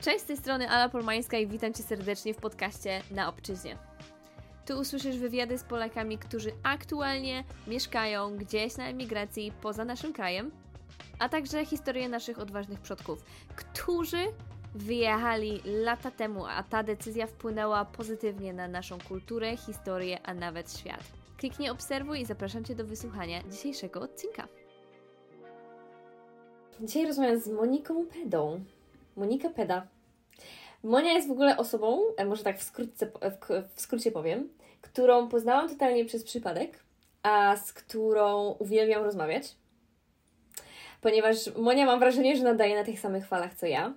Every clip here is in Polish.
Cześć, z tej strony Ala Polmańska i witam Cię serdecznie w podcaście Na Obczyźnie. Tu usłyszysz wywiady z Polakami, którzy aktualnie mieszkają gdzieś na emigracji poza naszym krajem, a także historie naszych odważnych przodków, którzy wyjechali lata temu, a ta decyzja wpłynęła pozytywnie na naszą kulturę, historię, a nawet świat. Kliknij obserwuj i zapraszam Cię do wysłuchania dzisiejszego odcinka. Dzisiaj rozmawiam z Moniką Pedą. Monika Peda. Monia jest w ogóle osobą, e, może tak w, skrótce, w skrócie powiem, którą poznałam totalnie przez przypadek, a z którą uwielbiam rozmawiać. Ponieważ Monia mam wrażenie, że nadaje na tych samych falach co ja.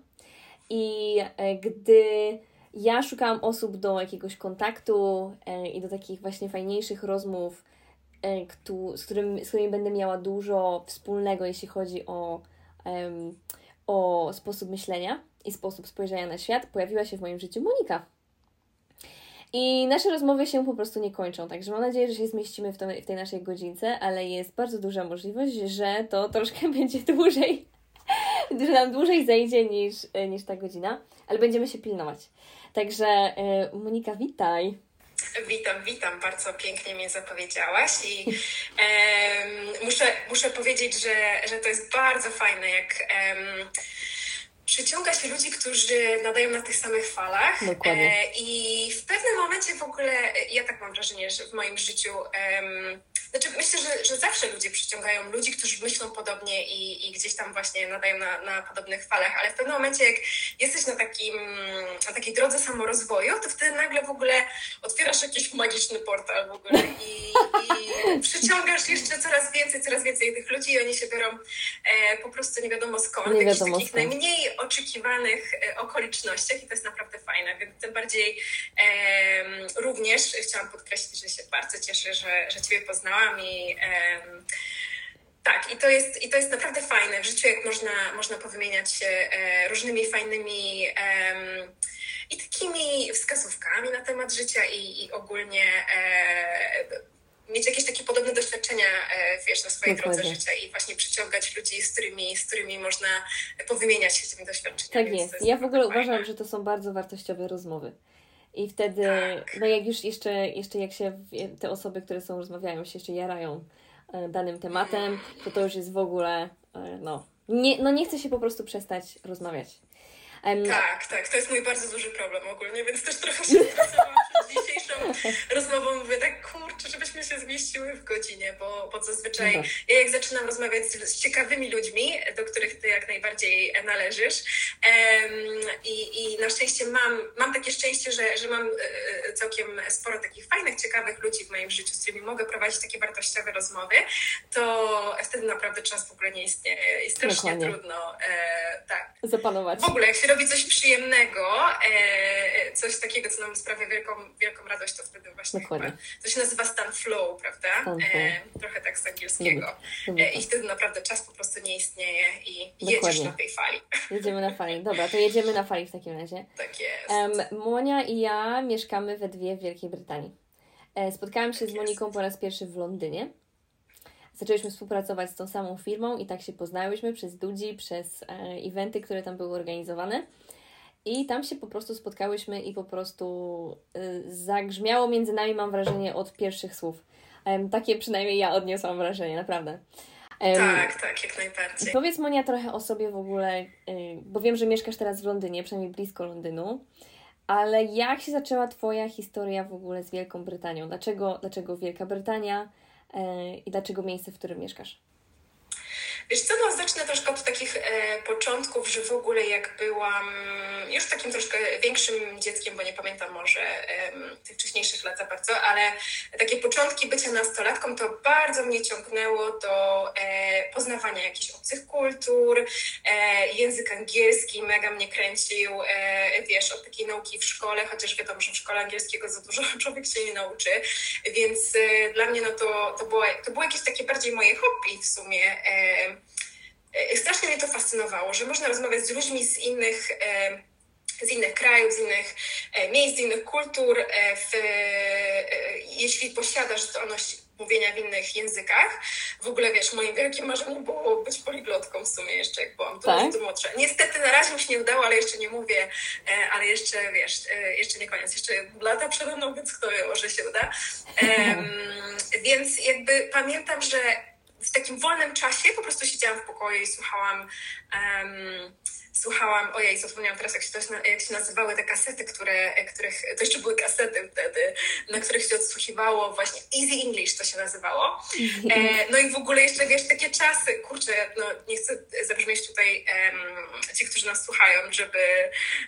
I e, gdy ja szukałam osób do jakiegoś kontaktu e, i do takich właśnie fajniejszych rozmów, z, którym, z którymi będę miała dużo wspólnego, jeśli chodzi o o sposób myślenia i sposób spojrzenia na świat, pojawiła się w moim życiu Monika. I nasze rozmowy się po prostu nie kończą, także mam nadzieję, że się zmieścimy w, to, w tej naszej godzince, ale jest bardzo duża możliwość, że to troszkę będzie dłużej, że nam dłużej zejdzie niż, niż ta godzina, ale będziemy się pilnować. Także e, Monika, witaj. Witam, witam. Bardzo pięknie mnie zapowiedziałaś i muszę, muszę powiedzieć, że, że to jest bardzo fajne, jak przyciąga się ludzi, którzy nadają na tych samych falach. Dokładnie. E, I w pewnym momencie w ogóle, ja tak mam wrażenie, że w moim życiu um, znaczy, myślę, że, że zawsze ludzie przyciągają ludzi, którzy myślą podobnie i, i gdzieś tam właśnie nadają na, na podobnych falach, ale w pewnym momencie, jak jesteś na, takim, na takiej drodze samorozwoju, to wtedy nagle w ogóle otwierasz jakiś magiczny portal w ogóle i, i przyciągasz jeszcze coraz więcej, coraz więcej tych ludzi i oni się biorą e, po prostu nie wiadomo skąd, nie wiadomo takich skąd. najmniej oczekiwanych e, okolicznościach i to jest naprawdę fajne, więc tym bardziej e, również chciałam podkreślić, że się bardzo cieszę, że, że Ciebie poznałam tak, i to, jest, i to jest naprawdę fajne w życiu, jak można, można powymieniać się e, różnymi fajnymi i takimi wskazówkami na temat życia i, i ogólnie e, mieć jakieś takie podobne doświadczenia e, wiesz, na swojej Dokładnie. drodze życia i właśnie przyciągać ludzi, z którymi, z którymi można powymieniać się tymi doświadczeniami. Tak jest. Ja w ogóle fajne. uważam, że to są bardzo wartościowe rozmowy. I wtedy, tak. no jak już jeszcze, jeszcze jak się te osoby, które są, rozmawiają, się jeszcze jarają e, danym tematem, to to już jest w ogóle, e, no, nie, no nie chce się po prostu przestać rozmawiać. Um, tak, tak, to jest mój bardzo duży problem ogólnie, więc też trochę się stresowałam przed dzisiejszą rozmową. Mówię tak, kurczę, żebyśmy się zmieściły w godzinie, bo, bo zazwyczaj no tak. ja jak zaczynam rozmawiać z, z, ciekawymi ludźmi, do których ty jak najbardziej należysz um, i, i na szczęście mam, mam takie szczęście, że, że mam e, całkiem sporo takich fajnych, ciekawych ludzi w moim życiu, z którymi mogę prowadzić takie wartościowe rozmowy, to wtedy naprawdę czas w ogóle nie istnieje i strasznie Dokładnie. trudno e, tak. Zapanować. W ogóle jak się robi coś przyjemnego, e, coś takiego, co nam sprawia wielką, wielką radość, to wtedy właśnie Dokładnie. to się nazywa stan flow, prawda? Stan flow. E, trochę tak z angielskiego. E, I wtedy naprawdę czas po prostu nie istnieje i Dokładnie. jedziesz na tej fali. Jedziemy na fali. Dobra, to jedziemy na fali w takim razie. Tak jest. Um, Monia i ja mieszkamy we dwie w Wielkiej Brytanii. E, spotkałam się tak z Moniką jest. po raz pierwszy w Londynie zaczęliśmy współpracować z tą samą firmą i tak się poznałyśmy przez ludzi, przez e, eventy, które tam były organizowane. I tam się po prostu spotkałyśmy i po prostu y, zagrzmiało między nami, mam wrażenie, od pierwszych słów. Takie przynajmniej ja odniosłam wrażenie, naprawdę. Tak, tak, jak najbardziej. Powiedz Monia trochę o sobie w ogóle, y, bo wiem, że mieszkasz teraz w Londynie, przynajmniej blisko Londynu, ale jak się zaczęła Twoja historia w ogóle z Wielką Brytanią? Dlaczego, dlaczego Wielka Brytania? E, i dlaczego miejsce, w którym mieszkasz? Wiesz co, no zacznę troszkę od takich e, początków, że w ogóle jak byłam już takim troszkę większym dzieckiem, bo nie pamiętam może e, tych wcześniejszych lat za bardzo, ale takie początki bycia nastolatką to bardzo mnie ciągnęło do e, poznawania jakichś obcych kultur, e, język angielski mega mnie kręcił, e, wiesz, od takiej nauki w szkole, chociaż wiadomo, że w szkole angielskiego za dużo człowiek się nie nauczy, więc e, dla mnie no to, to, było, to było jakieś takie bardziej moje hobby w sumie, strasznie mnie to fascynowało, że można rozmawiać z ludźmi z innych e, z innych krajów, z innych miejsc, z innych kultur. W, jeśli posiadasz zdolność mówienia w innych językach. W ogóle wiesz, moim wielkim marzeniem było być poliglotką w sumie jeszcze jak byłam tak? młodsza. Niestety na razie mi się nie udało, ale jeszcze nie mówię, e, ale jeszcze wiesz, e, jeszcze nie koniec, jeszcze lata przede mną, więc kto wie, może się uda. Um, więc jakby pamiętam, że w takim wolnym czasie po prostu siedziałam w pokoju i słuchałam um, słuchałam, ojej, zapomniałam teraz, jak się, to, jak się nazywały te kasety, które, których, to jeszcze były kasety wtedy, na których się odsłuchiwało właśnie Easy English to się nazywało. E, no i w ogóle jeszcze, wiesz, takie czasy, kurczę, no nie chcę zabrzmieć tutaj um, ci, którzy nas słuchają, żeby,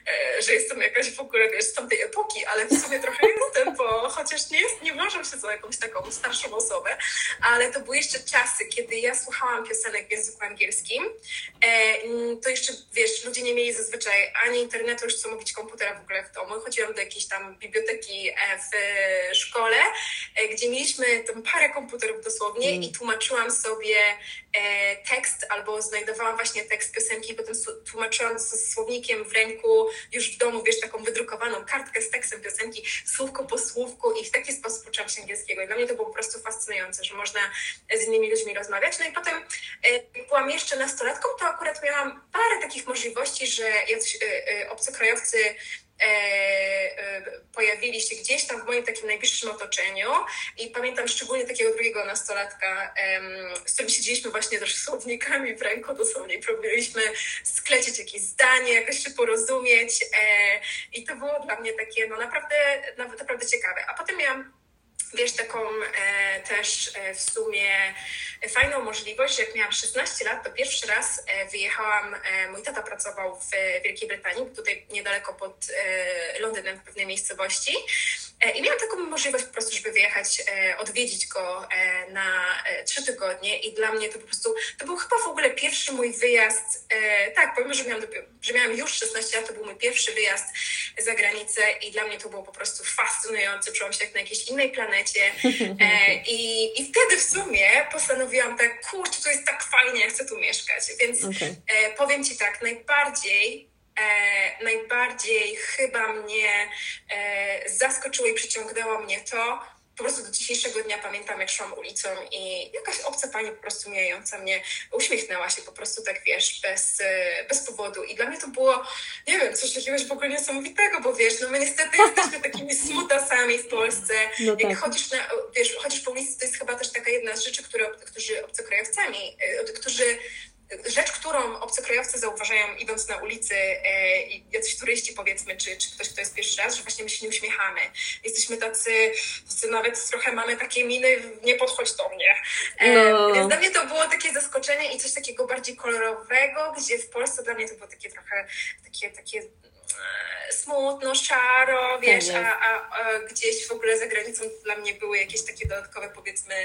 e, że jestem jakaś w ogóle, wiesz, z tamtej epoki, ale w sumie trochę jestem, bo chociaż nie, jest, nie uważam się za jakąś taką starszą osobę, ale to były jeszcze czasy, kiedy ja słuchałam piosenek w języku angielskim, e, to jeszcze, wiesz, ludzie nie mieli zazwyczaj ani internetu, już co mówić, komputera w ogóle w domu. Chodziłam do jakiejś tam biblioteki e, w szkole, e, gdzie mieliśmy tam parę komputerów dosłownie mm. i tłumaczyłam sobie tekst albo znajdowałam właśnie tekst piosenki potem tłumaczyłam z słownikiem w ręku już w domu, wiesz, taką wydrukowaną kartkę z tekstem piosenki, słówko po słówku i w taki sposób uczyłam się angielskiego. I dla mnie to było po prostu fascynujące, że można z innymi ludźmi rozmawiać. No i potem jak byłam jeszcze nastolatką, to akurat miałam parę takich możliwości że jacyś y, obcokrajowcy e, e, pojawili się gdzieś tam w moim takim najbliższym otoczeniu i pamiętam szczególnie takiego drugiego nastolatka, z którym siedzieliśmy właśnie też słownikami w ręku dosłownie próbowaliśmy sklecić jakieś zdanie, jakoś się porozumieć e, i to było dla mnie takie no naprawdę, naprawdę ciekawe. A potem miałam wiesz, taką e, też e, w sumie fajną możliwość, jak miałam 16 lat, to pierwszy raz e, wyjechałam, e, mój tata pracował w Wielkiej Brytanii, tutaj niedaleko pod e, Londynem w pewnej miejscowości. E, I miałam taką możliwość po prostu, żeby wyjechać, odwiedzić go na trzy tygodnie. I dla mnie to po prostu, to był chyba w ogóle pierwszy mój wyjazd, tak, pomimo, że miałam, że miałam już 16 lat, to był mój pierwszy wyjazd za granicę. I dla mnie to było po prostu fascynujące, czułam się jak na jakiejś innej planecie i, i wtedy w sumie postanowiłam tak, kurczę, to jest tak fajnie, ja chcę tu mieszkać, więc okay. powiem Ci tak, najbardziej e, najbardziej chyba mnie e, zaskoczyło i przyciągnęło mnie to, po prostu do dzisiejszego dnia pamiętam, jak szłam ulicą i jakaś obca pani po prostu mijająca mnie uśmiechnęła się po prostu tak, wiesz, bez, bez powodu. I dla mnie to było, nie wiem, coś jakiegoś w ogóle niesamowitego, bo wiesz, no my niestety jesteśmy takimi smutasami w Polsce. No tak. Jak chodzisz, na, wiesz, chodzisz po ulicy, to jest chyba też taka jedna z rzeczy, które, którzy obcokrajowcami, e, którzy rzecz, którą obcokrajowcy zauważają idąc na ulicy, e, jacyś turyści powiedzmy, czy, czy ktoś, kto jest pierwszy raz, że właśnie my się nie uśmiechamy. Jesteśmy tacy, tacy nawet trochę mamy takie miny, nie podchodź do mnie. E, no. Więc dla mnie to było takie zaskoczenie i coś takiego bardziej kolorowego, gdzie w Polsce dla mnie to było takie trochę takie, takie e, smutno, szaro, wiesz, tak a, a, a, gdzieś w ogóle za granicą dla mnie były jakieś takie dodatkowe, powiedzmy,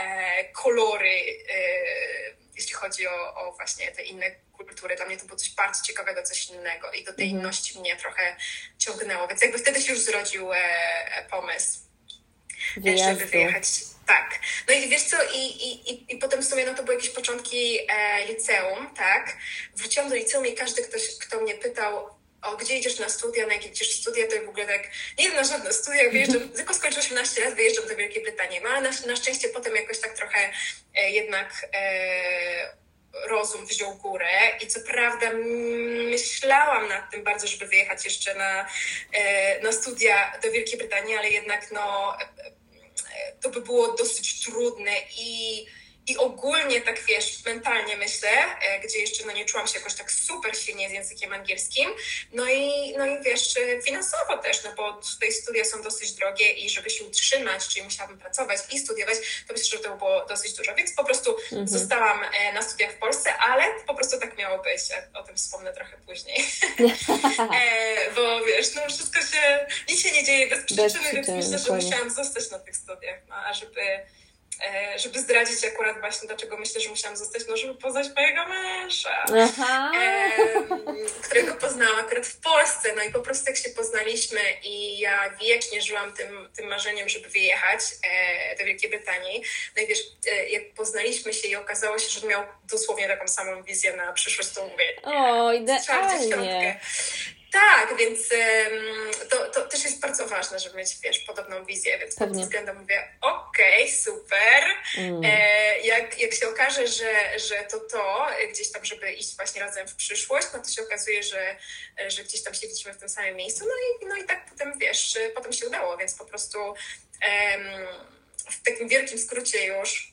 e, kolory, e, jeśli chodzi o, o właśnie te inne kultury. Dla mnie to było coś bardzo ciekawego, coś innego i do tej mhm. inności mnie trochę ciągnęło. Więc jakby wtedy się już zrodził e, pomysł, e, Wyjazdu. żeby wyjechać. Tak. No i wiesz co, i, i, i, i potem w sumie no to były jakieś początki e, liceum, tak. Wróciłam do liceum i każdy ktoś, kto mnie pytał, o gdzie idziesz na studia, na jakie idziesz studia, to w ogóle tak, nie wiem na żadne studia, wyjeżdżam, tylko skończę 18 lat, wyjeżdżam do Wielkiej Brytanii, no ale na, na szczęście potem jakoś tak trochę e, jednak e, rozum wziął górę i co prawda myślałam nad tym bardzo, żeby wyjechać jeszcze na, e, na studia do Wielkiej Brytanii, ale jednak no, e, e, to by było dosyć trudne i i ogólnie tak wiesz, mentalnie myślę, e, gdzie jeszcze no, nie czułam się jakoś tak super silnie z językiem angielskim. No i, no i wiesz, finansowo też, no bo tutaj studia są dosyć drogie i żeby się utrzymać, czyli musiałabym pracować i studiować, to myślę, że to było dosyć dużo. Więc po prostu mhm. zostałam e, na studiach w Polsce, ale po prostu tak miało być. O tym wspomnę trochę później. e, bo wiesz, no wszystko się, nic się nie dzieje bez przyczyny, bez przyczyny więc myślę, że musiałam zostać na tych studiach, no, a żeby żeby zdradzić akurat właśnie, dlaczego myślę, że musiałam zostać, no żeby poznać mojego męża, e, którego poznałam akurat w Polsce, no i po prostu jak się poznaliśmy i ja wiecznie żyłam tym, tym marzeniem, żeby wyjechać e, do Wielkiej Brytanii, no i wiesz, e, jak poznaliśmy się i okazało się, że miał dosłownie taką samą wizję na przyszłość, to mówię, o, idealnie. Tak, więc to, to też jest bardzo ważne, żeby mieć, wiesz, podobną wizję, więc Pewnie. pod tym względem mówię, okej, okay, super. Mm. E, jak, jak się okaże, że, że to to, gdzieś tam, żeby iść właśnie razem w przyszłość, no to się okazuje, że, że gdzieś tam siedzieliśmy w tym samym miejscu, no i, no i tak potem, wiesz, potem się udało, więc po prostu w takim wielkim skrócie już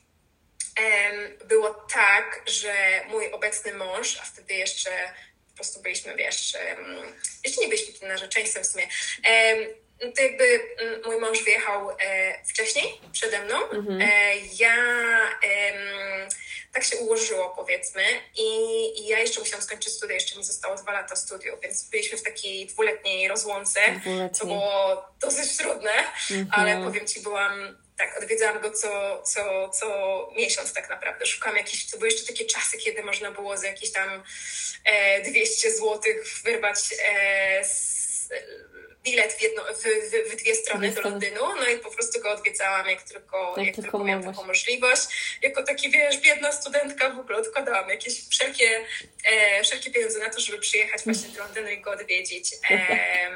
było tak, że mój obecny mąż, a wtedy jeszcze po prostu byliśmy, wiesz, jeszcze nie byliśmy tym narzeczeństwem w sumie, to jakby mm, mój mąż wyjechał e, wcześniej przede mną. Mhm. E, ja tak się ułożyło, powiedzmy, i, ja jeszcze musiałam skończyć studia, jeszcze mi zostało dwa lata studiów, więc byliśmy w takiej dwuletniej rozłące, co było dosyć trudne, mhm. ale powiem Ci, byłam tak, odwiedzałam go co, co, co miesiąc tak naprawdę. Szukałam jakichś, to były jeszcze takie czasy, kiedy można było za jakieś tam e, 200 złotych wyrwać e, z, bilet w, jedno, w, w, w dwie strony do Londynu, no i po prostu go odwiedzałam, jak tylko, jak, jak tylko miałam taką możliwość. Jako taki, wiesz, biedna studentka w ogóle odkładałam jakieś wszelkie, e, wszelkie pieniądze na to, żeby przyjechać właśnie do Londynu i go odwiedzić. E,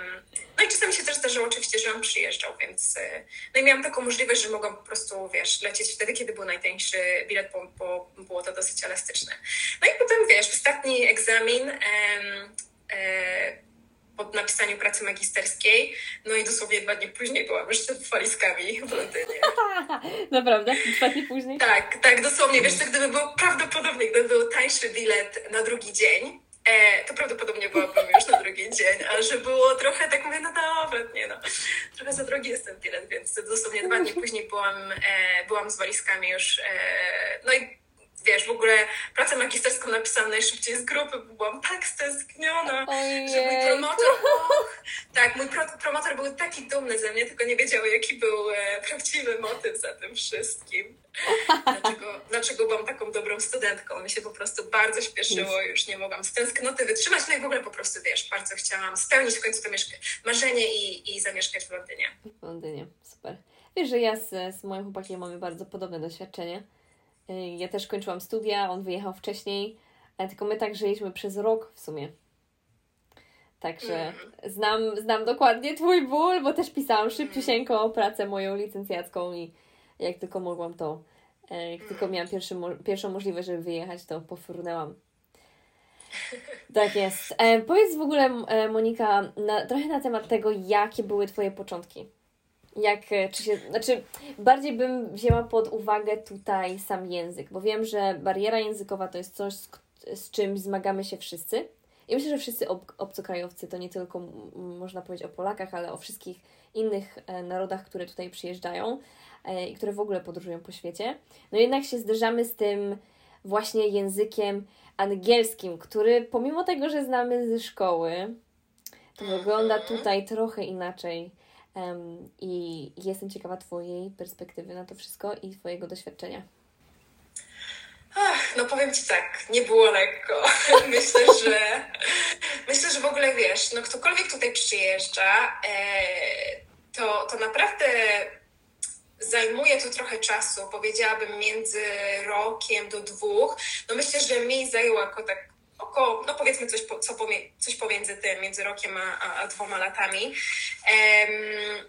no i czasami się też zdarzyło oczywiście, że on przyjeżdżał, więc e, no i miałam taką możliwość, że mogłam po prostu, wiesz, lecieć wtedy, kiedy był najtańszy bilet, bo, bo było to dosyć elastyczne. No i potem, wiesz, ostatni egzamin e, po napisaniu pracy magisterskiej. No i dosłownie dwa dni później byłam już z walizkami w Londynie. Naprawdę? Dwa dni później? Tak, tak, dosłownie. Wiesz, to gdyby był prawdopodobnie, gdyby był tańszy bilet na drugi dzień, e, to prawdopodobnie byłabym już na drugi dzień, a że było trochę, tak mówię, no dobra, nie no, trochę za drogi jest ten bilet, więc dosłownie dwa dni później byłam, e, byłam z walizkami już, e, no i wiesz, w ogóle pracę magisterską napisałam najszybciej z grupy, bo byłam tak stęskniona, Ojej. że mój promotor, och, tak, mój pro, promotor był taki dumny ze mnie, tylko nie wiedział, jaki był e, prawdziwy motyw za tym wszystkim. Dlaczego, dlaczego byłam taką dobrą studentką? Mi się po prostu bardzo śpieszyło, już nie mogłam z tęsknoty wytrzymać, no i w ogóle po prostu, wiesz, bardzo chciałam spełnić w końcu to marzenie i, i zamieszkać w Londynie. W Londynie, super. Wiesz, że ja z, z moim chłopakiem mamy bardzo podobne doświadczenie ja też kończyłam studia, on wyjechał wcześniej, tylko my tak żyliśmy przez rok w sumie. Także mm. znam, znam dokładnie Twój ból, bo też pisałam szybciusieńko pracę moją licencjacką i jak tylko mogłam to, e, jak tylko miałam pierwszy, pierwszą możliwość, żeby wyjechać, to pofrunęłam. Tak jest. E, powiedz w ogóle, e, Monika, na, trochę na temat tego, jakie były Twoje początki jak, e, czy się, znaczy bardziej bym wzięła pod uwagę tutaj sam język, bo wiem, że bariera językowa to jest coś, z, z czym zmagamy się wszyscy. I myślę, że wszyscy ob, obcokrajowcy, to nie tylko można powiedzieć o Polakach, ale o wszystkich innych e, narodach, które tutaj przyjeżdżają e, i które w ogóle podróżują po świecie. No jednak się zderzamy z tym właśnie językiem angielskim, który pomimo tego, że znamy ze szkoły, to wygląda tutaj trochę inaczej Um, I jestem ciekawa Twojej perspektywy na to wszystko i Twojego doświadczenia. Ach, no powiem Ci tak, nie było lekko. myślę, że myślę, że w ogóle wiesz, no ktokolwiek tutaj przyjeżdża, e, to, to naprawdę zajmuje to trochę czasu, powiedziałabym między rokiem do dwóch. No myślę, że mi zajęło jako tak około, no powiedzmy coś, co coś pomiędzy tym, między rokiem a, a dwoma latami. Um,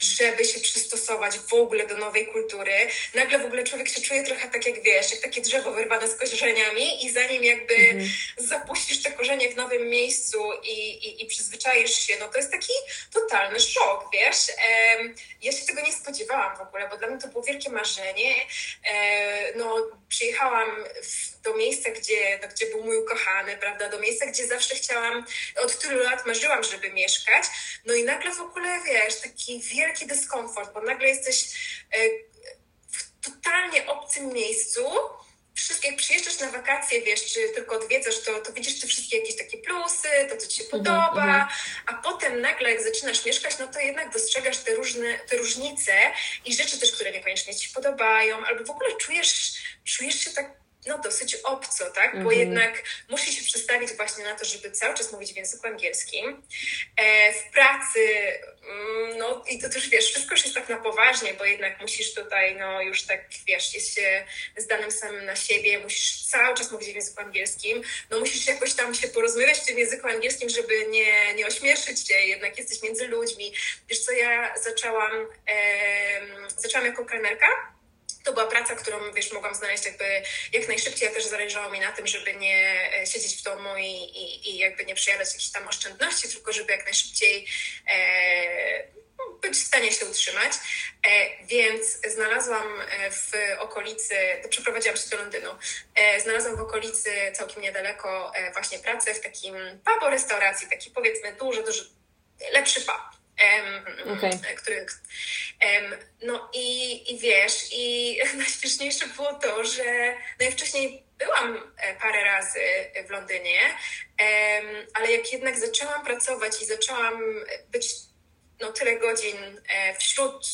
żeby się przystosować w ogóle do nowej kultury. Nagle w ogóle człowiek się czuje trochę tak jak wiesz, jak takie drzewo wyrwane z korzeniami i zanim jakby mm. zapuścisz te korzenie w nowym miejscu i, i, i przyzwyczaisz się, no to jest taki totalny szok, wiesz. Ja się tego nie spodziewałam w ogóle, bo dla mnie to było wielkie marzenie. E, no, przyjechałam w, do miejsca, gdzie, no, gdzie był mój ukochany, prawda, do miejsca, gdzie zawsze chciałam, od tylu lat marzyłam, żeby mieszkać. No i nagle w ogóle, wiesz, taki wielki dyskomfort, bo nagle jesteś e, w totalnie obcym miejscu, wszystkie, jak przyjeżdżasz na wakacje, wiesz, czy tylko odwiedzasz, to, to widzisz te wszystkie jakieś takie plusy, to co ci się mhm, podoba, -hmm. a potem nagle jak zaczynasz mieszkać, no to jednak dostrzegasz te różne, te różnice i rzeczy też, które niekoniecznie ci się podobają, albo w ogóle czujesz, czujesz się tak no, dosyć obco, tak? Bo mhm. jednak musi się przestawić właśnie na to, żeby cały czas mówić w języku angielskim. E, w pracy, mm, no i to też wiesz, wszystko już jest tak na poważnie, bo jednak musisz tutaj, no już tak wiesz, jest się zdanym samym na siebie, musisz cały czas mówić w języku angielskim, no musisz jakoś tam się porozmawiać w tym języku angielskim, żeby nie, nie ośmieszyć cię, jednak jesteś między ludźmi. Wiesz co, ja zaczęłam, e, zaczęłam jako kelnerka, to była praca, którą wiesz, mogłam znaleźć jakby jak najszybciej, a też zależało mi na tym, żeby nie e, siedzieć w domu i, i, i jakby nie przejadać jakichś tam oszczędności, tylko żeby jak najszybciej e, być w stanie się utrzymać. E, więc znalazłam e, w okolicy, przeprowadziłam się do Londynu, e, znalazłam w okolicy całkiem niedaleko e, właśnie pracę w takim pubu restauracji, taki powiedzmy duży, duży, lepszy pub okay. który, no i, i wiesz, i najśmieszniejsze było to, że no ja wcześniej byłam e, parę razy w Londynie, ale jak jednak zaczęłam pracować i zaczęłam być no, tyle godzin e, wśród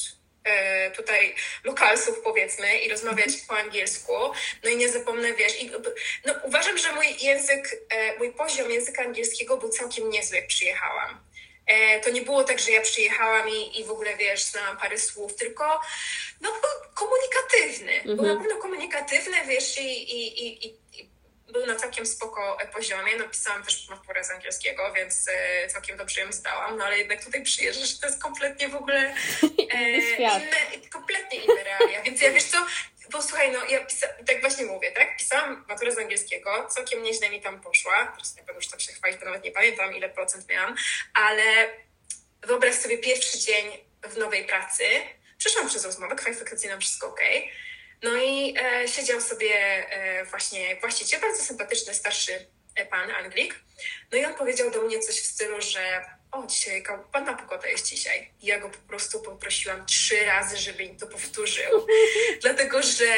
e, tutaj lokalsów powiedzmy i rozmawiać po angielsku. No i nie zapomnę, wiesz, i, no, uważam, że mój język, mój poziom języka angielskiego był całkiem niezły, jak przyjechałam. E, to nie było tak, że ja przyjechałam i, i w ogóle, wiesz, znałam parę słów, tylko no, był komunikatywny. Mhm. Był na pewno komunikatywny, wiesz, i, i, i, był na całkiem spoko poziomie. Napisałam też maturę z angielskiego, więc e, całkiem dobrze ją zdałam, no ale jednak tutaj przyjeżdżasz, to jest kompletnie w ogóle e, inne, kompletnie inne realia. Więc ja wiesz co, bo słuchaj, no ja pisa- tak właśnie mówię, tak? Pisałam maturę z angielskiego, całkiem nieźle mi tam poszła. Teraz nie będę już tak się chwalić, bo nawet nie pamiętam, ile procent miałam, ale wyobraź sobie pierwszy dzień w nowej pracy. Przeszłam przez rozmowę kwalifikacyjną, wszystko ok. No i e, siedział sobie e, właśnie właściciel, bardzo sympatyczny, starszy e, pan, Anglik. No i on powiedział do mnie coś w stylu, że o, dzisiaj ładna pogoda jest dzisiaj. I ja go po prostu poprosiłam trzy razy, żeby mi to powtórzył. Dlatego, że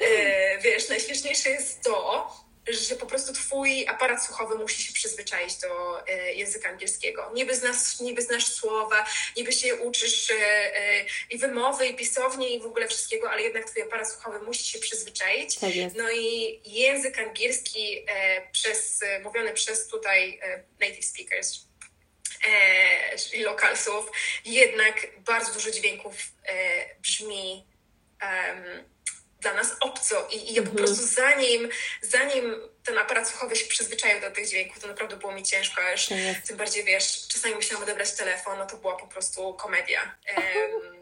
e, wiesz, najśmieszniejsze jest to, że po prostu twój aparat słuchowy musi się przyzwyczaić do e, języka angielskiego. Niby znasz, niby znasz słowa, niby się uczysz e, e, i wymowy, i pisowni, i w ogóle wszystkiego, ale jednak twój aparat słuchowy musi się przyzwyczaić. Tak no i język angielski przez, mówiony przez tutaj native speakers, czyli lokalsów, jednak bardzo dużo dźwięków brzmi dla nas obco i, i ja po mhm. prostu zanim, zanim ten aparat słuchowy się przyzwyczaił do tych dźwięków, to naprawdę było mi ciężko, a już tym bardziej, wiesz, czasami musiałam odebrać telefon, no to była po prostu komedia. Um,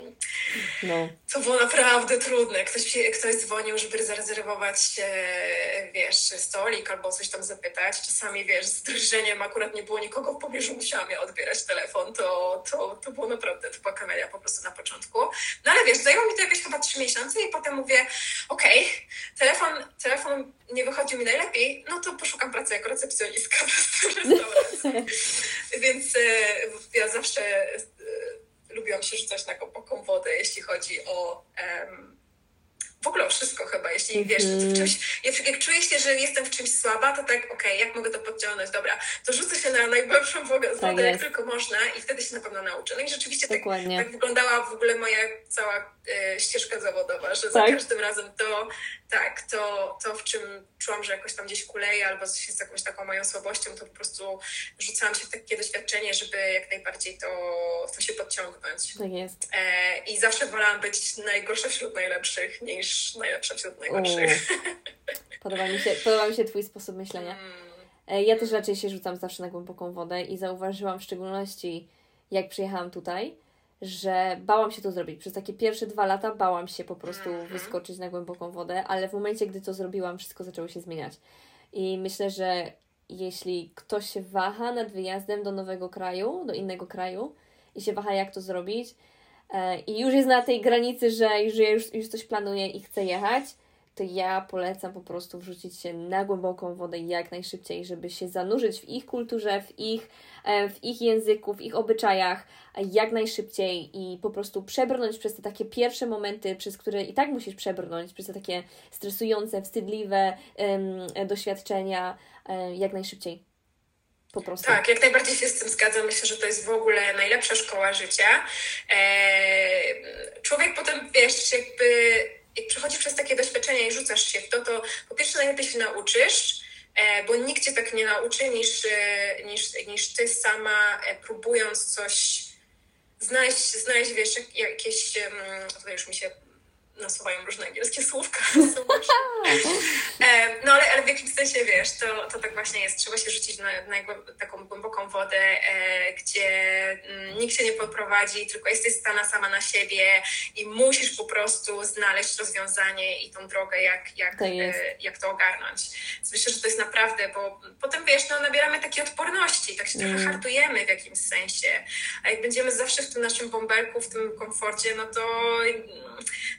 no. To było naprawdę trudne. Ktoś, ktoś dzwonił, żeby zarezerwować, e, wiesz, stolik albo coś tam zapytać. Czasami, wiesz, z drżeniem akurat nie było nikogo w pobliżu, musiałam ja odbierać telefon. To, to, to było naprawdę, to była komedia po prostu na początku. No ale wiesz, zajęło mi to jakieś chyba trzy miesiące i potem mówię, okej, okay, telefon, telefon nie wychodził mi najlepiej, no to poszukam pracy jako recepcjonistka w restauracji. Więc e, ja zawsze e, lubiłam się rzucać na głęboką wodę, jeśli chodzi o w ogóle o wszystko chyba, jeśli mm -hmm. wiesz, w czymś, jak, jak czuję się, że jestem w czymś słaba, to tak, okej, okay, jak mogę to podciągnąć, dobra, to rzucę się na najgłębszą wodę, tak jak tylko można i wtedy się na pewno nauczę. No i rzeczywiście tak, tak, wyglądała w ogóle moja cała e, ścieżka zawodowa, że tak? za każdym razem to, tak, to, to w czym czułam, że jakoś tam gdzieś kuleję albo jest jakąś taką moją słabością, to po prostu rzucałam się w takie doświadczenie, żeby jak najbardziej to, to się podciągnąć. Tak jest. E, I zawsze wolałam być najgorsza wśród najlepszych niż najlepsza wśród najgorszych. Podoba mi, się, podoba mi się Twój sposób myślenia. Mm. E, ja też raczej się rzucam zawsze na głęboką wodę i zauważyłam w szczególności, jak przyjechałam tutaj, że bałam się to zrobić. Przez takie pierwsze dwa lata bałam się po prostu mhm. wyskoczyć na głęboką wodę, ale w momencie, gdy to zrobiłam, wszystko zaczęło się zmieniać. I myślę, że jeśli ktoś się waha nad wyjazdem do nowego kraju, do innego kraju i się waha, jak to zrobić, e, i już jest na tej granicy, że już, już, już coś planuje i chce jechać, to ja polecam po prostu wrzucić się na głęboką wodę jak najszybciej, żeby się zanurzyć w ich kulturze, w ich, e, w ich języku, w ich obyczajach jak najszybciej i po prostu przebrnąć przez te takie pierwsze momenty, przez które i tak musisz przebrnąć, przez te takie stresujące, wstydliwe um, doświadczenia um, jak najszybciej. Po prostu. Tak, jak najbardziej się z tym zgadzam. Myślę, że to jest w ogóle najlepsza szkoła życia. E, człowiek potem, wiesz, jakby jak przechodzi przez takie doświadczenia, i rzucasz się w to, to po pierwsze najlepiej się nauczysz, e, bo nikt cię tak nie nauczy niż, e, niż, niż ty sama próbując coś znaleźć, znaleźć wiesz, jakieś, tutaj już mi się nasuwają różne angielskie słówka. no ale, ale w jakimś sensie, wiesz, to, to tak właśnie jest. Trzeba się rzucić na, na taką głęboką wodę, e, gdzie mm, nikt się nie podprowadzi, tylko jesteś stana sama na siebie i musisz po prostu znaleźć rozwiązanie i tą drogę, jak, jak, to, e, jak to ogarnąć. Więc myślę, że to jest naprawdę, bo potem, wiesz, no, nabieramy takiej odporności, tak się mm. trochę hartujemy w jakimś sensie. A jak będziemy zawsze w tym naszym bąbelku, w tym komforcie, no to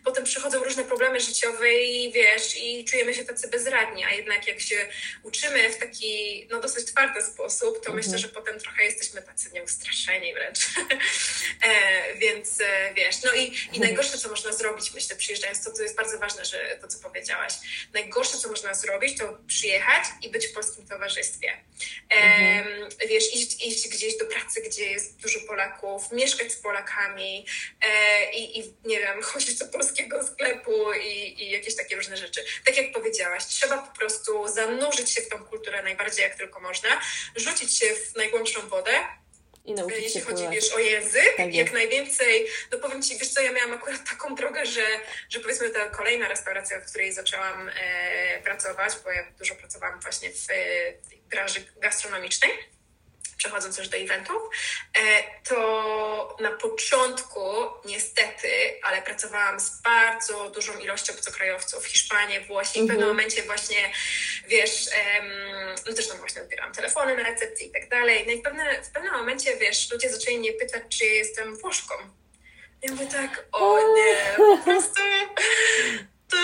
potem przychodzą różne problemy życiowe i wiesz, i czujemy się tacy bezradni, a jednak jak się uczymy w taki no, dosyć twardy sposób, to mhm. myślę, że potem trochę jesteśmy tacy nieustraszeni wręcz. e, więc e, wiesz, no i, i mhm. najgorsze, co można zrobić, myślę, przyjeżdżając, to, to jest bardzo ważne, że to, co powiedziałaś, najgorsze, co można zrobić, to przyjechać i być w polskim towarzystwie. E, mhm. Wiesz, iść, iść gdzieś do pracy, gdzie jest dużo Polaków, mieszkać z Polakami e, i, i nie wiem, chodzić do polskiego sklepu i, i jakieś takie różne rzeczy. Tak jak powiedziałaś, trzeba po prostu zanurzyć się w tą kulturę najbardziej jak tylko można, rzucić się w najgłębszą wodę, Jeśli chodzi, wiesz, o język, tak jak najwięcej, no powiem Ci, wiesz co, ja miałam akurat taką drogę, że, że powiedzmy ta kolejna restauracja, w której zaczęłam e, pracować, bo ja dużo pracowałam właśnie w, w branży gastronomicznej, przechodząc już do eventów, e, to na początku niestety, ale pracowałam z bardzo dużą ilością obcokrajowców, Hiszpanie, Włosi i w pewnym mhm. momencie właśnie, wiesz, no zresztą właśnie odbierałam telefony na recepcji i tak dalej, no i w, pewne, w pewnym momencie, wiesz, ludzie zaczęli mnie pytać, czy jestem Włoszką. Ja mówię tak, o nie, po prostu to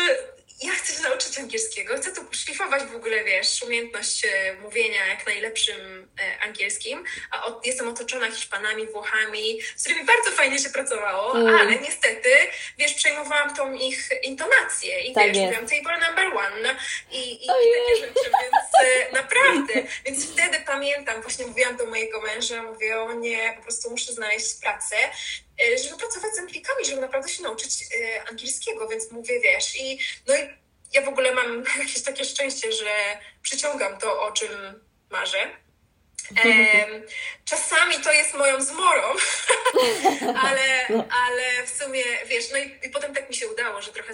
ja chcę się nauczyć angielskiego, chcę tu szlifować w ogóle, wiesz, umiejętność e, mówienia jak najlepszym e, angielskim, a od, jestem otoczona Hiszpanami, Włochami, z którymi bardzo fajnie się pracowało, mm. ale niestety, wiesz, przejmowałam tą ich intonację. I tak wiesz, jest. mówiłam table number one i, i, i takie rzeczy, więc e, naprawdę, więc wtedy pamiętam, właśnie mówiłam do mojego męża, mówię, o nie, po prostu muszę znaleźć pracę, żeby pracować z Anglikami, żeby naprawdę się nauczyć angielskiego, więc mówię, wiesz, i no i ja w ogóle mam jakieś takie szczęście, że przyciągam to, o czym marzę. Czasami to jest moją zmorą, ale, no. ale w sumie, wiesz, no i, i, potem tak mi się udało, że trochę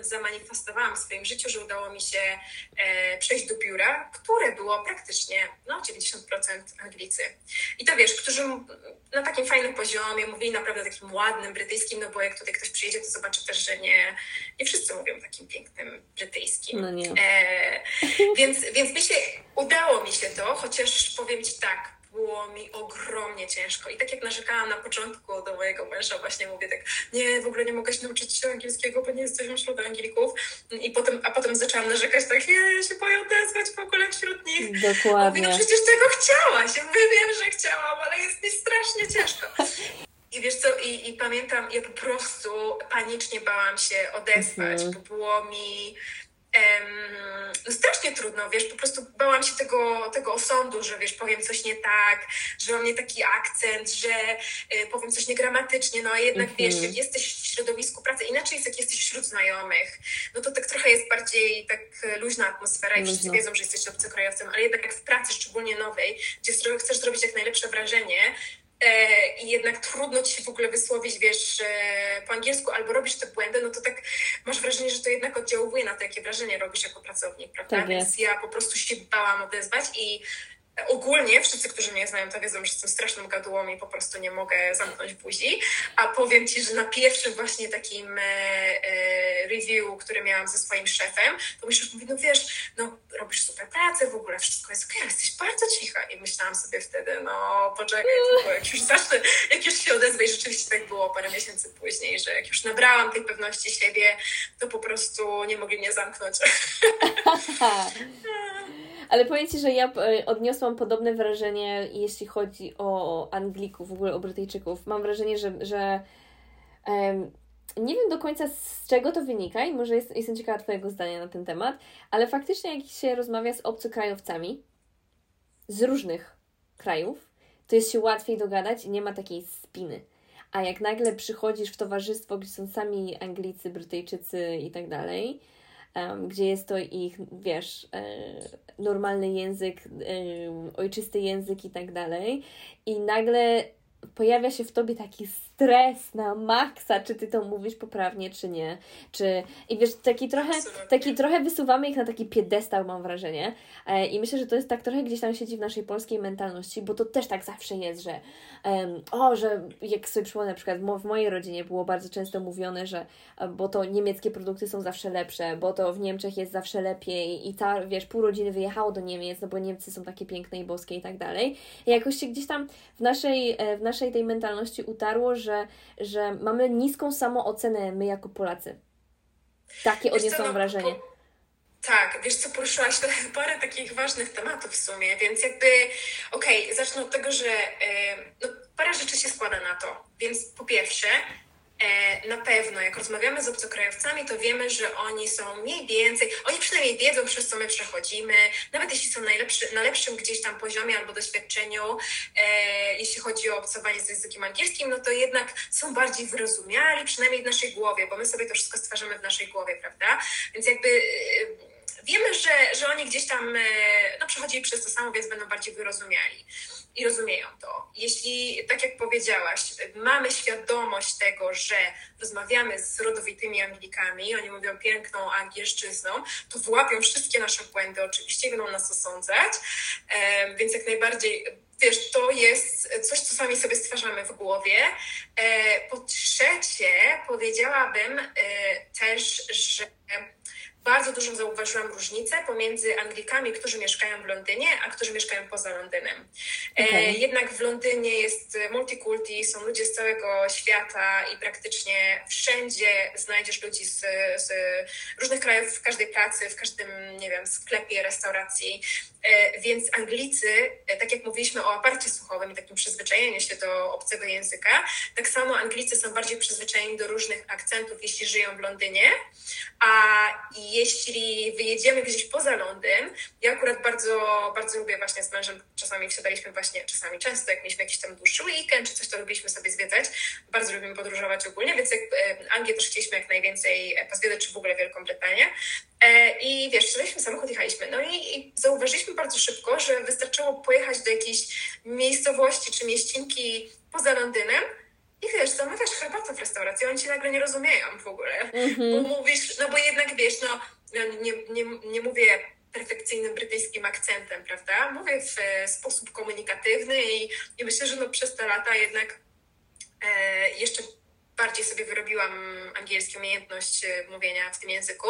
zamanifestowałam w swoim życiu, że udało mi się e, przejść do biura, które było praktycznie no, 90% Anglicy. I to wiesz, którzy na takim fajnym poziomie mówili naprawdę takim ładnym brytyjskim, no bo jak tutaj ktoś przyjedzie, to zobaczy też, że nie, nie wszyscy mówią takim pięknym brytyjskim. No nie. E, więc, więc mi się, udało mi się to, chociaż powiem Ci tak, było mi ogromnie ciężko. I tak jak narzekałam na początku do mojego męża, właśnie mówię tak, nie, w ogóle nie mogę się nauczyć się angielskiego, bo nie jesteśmy wśród Anglików. I potem, a potem zaczęłam narzekać tak, nie, ja się boję odezwać w ogóle wśród nich. Dokładnie. Mówi, no przecież tego chciałaś. Ja mówię, wiem, że chciałam, ale jest mi strasznie ciężko. I wiesz co, i, i pamiętam, ja po prostu panicznie bałam się odezwać, -hmm. bo było mi no strasznie trudno, wiesz, po prostu bałam się tego, tego osądu, że wiesz, powiem coś nie tak, że mam nie taki akcent, że y, powiem coś niegramatycznie, no a jednak mm -hmm. wiesz, jak jesteś w środowisku pracy, inaczej jest jak jesteś wśród znajomych, no to tak trochę jest bardziej tak luźna atmosfera i wszyscy wiedzą, że jesteś obcokrajowcem, ale jednak jak w pracy, szczególnie nowej, gdzie chcesz zrobić jak najlepsze wrażenie, i jednak trudno ci się w ogóle wysłowić, wiesz, po angielsku albo robisz te błędy, no to tak masz wrażenie, że to jednak oddziałuje na to, jakie wrażenie robisz jako pracownik, prawda? Tak Więc ja po prostu się bałam odezwać i ogólnie wszyscy, którzy mnie znają, to wiedzą, że jestem straszną gadułą i po prostu nie mogę zamknąć buzi. A powiem Ci, że na pierwszym właśnie takim e, e, review, który miałam ze swoim szefem, to szef mówi, no wiesz, no robisz super pracę, w ogóle wszystko jest okej, okay, jesteś bardzo cicha. I myślałam sobie wtedy, no poczekaj, tylko jak już zacznę, jak już się odezwę i rzeczywiście tak było parę miesięcy później, że jak już nabrałam tej pewności siebie, to po prostu nie mogli mnie zamknąć. Ale powiem Ci, że ja e, odniosłam podobne wrażenie, jeśli chodzi o Anglików, w ogóle o Brytyjczyków. Mam wrażenie, że, że um, nie wiem do końca z czego to wynika i może jest, jestem ciekawa Twojego zdania na ten temat, ale faktycznie jak się rozmawia z obcokrajowcami z różnych krajów, to jest się łatwiej dogadać i nie ma takiej spiny. A jak nagle przychodzisz w towarzystwo, gdzie są sami Anglicy, Brytyjczycy i tak dalej, gdzie jest to ich, wiesz, e, normalny język, ojczysty język i tak dalej. I nagle pojawia się w tobie taki stres na maksa, czy ty to mówisz poprawnie, czy nie. Czy... I wiesz, taki trochę, taki trochę wysuwamy ich na taki piedestał, mam wrażenie. E, I myślę, że to jest tak trochę gdzieś tam siedzi w naszej polskiej mentalności, bo to też tak zawsze jest, że um, o, że jak sobie przypomnę, na przykład w mojej rodzinie było bardzo często mówione, że e, bo to niemieckie produkty są zawsze lepsze, bo to w Niemczech jest zawsze lepiej i ta, wiesz, pół rodziny wyjechało do Niemiec, no bo Niemcy są takie piękne i boskie i tak dalej. I jakoś się gdzieś tam w naszej, e, w naszej tej mentalności utarło, że, że mamy niską samoocenę my jako Polacy. Takie odniosłam no, wrażenie. Po... Tak, wiesz co, poruszyłaś parę takich ważnych tematów w sumie, więc jakby, okej, okay, zacznę od tego, że yy, no, parę rzeczy się składa na to. Więc po pierwsze, na pewno, jak rozmawiamy z obcokrajowcami, to wiemy, że oni są mniej więcej, oni przynajmniej wiedzą, przez co my przechodzimy, nawet jeśli są najlepszy, na lepszym gdzieś tam poziomie albo doświadczeniu, e, jeśli chodzi o obcowanie z językiem angielskim, no to jednak są bardziej wyrozumiali, przynajmniej w naszej głowie, bo my sobie to wszystko stwarzamy w naszej głowie, prawda? Więc jakby e, wiemy, że, że oni gdzieś tam e, no, przechodzili przez to samo, więc będą bardziej wyrozumiali i rozumieją to. Jeśli, tak jak powiedziałaś, mamy świadomość tego, że rozmawiamy z rodowitymi Anglikami, oni mówią piękną angielszczyzną, to wyłapią wszystkie nasze błędy, oczywiście będą nas osądzać, więc jak najbardziej wiesz, to jest coś, co sami sobie stwarzamy w głowie. E, po trzecie, powiedziałabym e, też, że bardzo dużo zauważyłam różnicę pomiędzy Anglikami, którzy mieszkają w Londynie, a którzy mieszkają poza Londynem. E, okay. jednak w Londynie jest multikulti, są ludzie z całego świata i praktycznie wszędzie znajdziesz ludzi z, z różnych krajów, w każdej pracy, w każdym, nie wiem, sklepie, restauracji. E, więc Anglicy, e, tak jak mówiliśmy o aparcie słuchowym i takim przyzwyczajeniu się do obcego języka, tak samo Anglicy są bardziej przyzwyczajeni do różnych akcentów, jeśli żyją w Londynie. A jeśli wyjedziemy gdzieś poza Londyn, ja akurat bardzo, bardzo lubię właśnie z mężem, czasami wsiadaliśmy właśnie, czasami często, jak mieliśmy jakiś tam dłuższy weekend czy coś, to lubiliśmy sobie zwiedzać. Bardzo lubimy podróżować ogólnie, więc e, Anglię też chcieliśmy jak najwięcej pozwiedzać, czy w ogóle Wielką Brytanię. I wiesz, wsiadaliśmy samochód, jechaliśmy. No i, i zauważyliśmy bardzo szybko, że wystarczyło pojechać do jakiejś miejscowości czy mieścinki poza Londynem i wiesz, zamawiasz herbatę w restauracji, oni cię nagle nie rozumieją w ogóle, mm-hmm. bo mówisz, no bo jednak wiesz, no nie, nie, nie mówię perfekcyjnym brytyjskim akcentem, prawda? Mówię w e, sposób komunikatywny i, i myślę, że no przez te lata jednak e, jeszcze bardziej sobie wyrobiłam angielski, umiejętność e, mówienia w tym języku,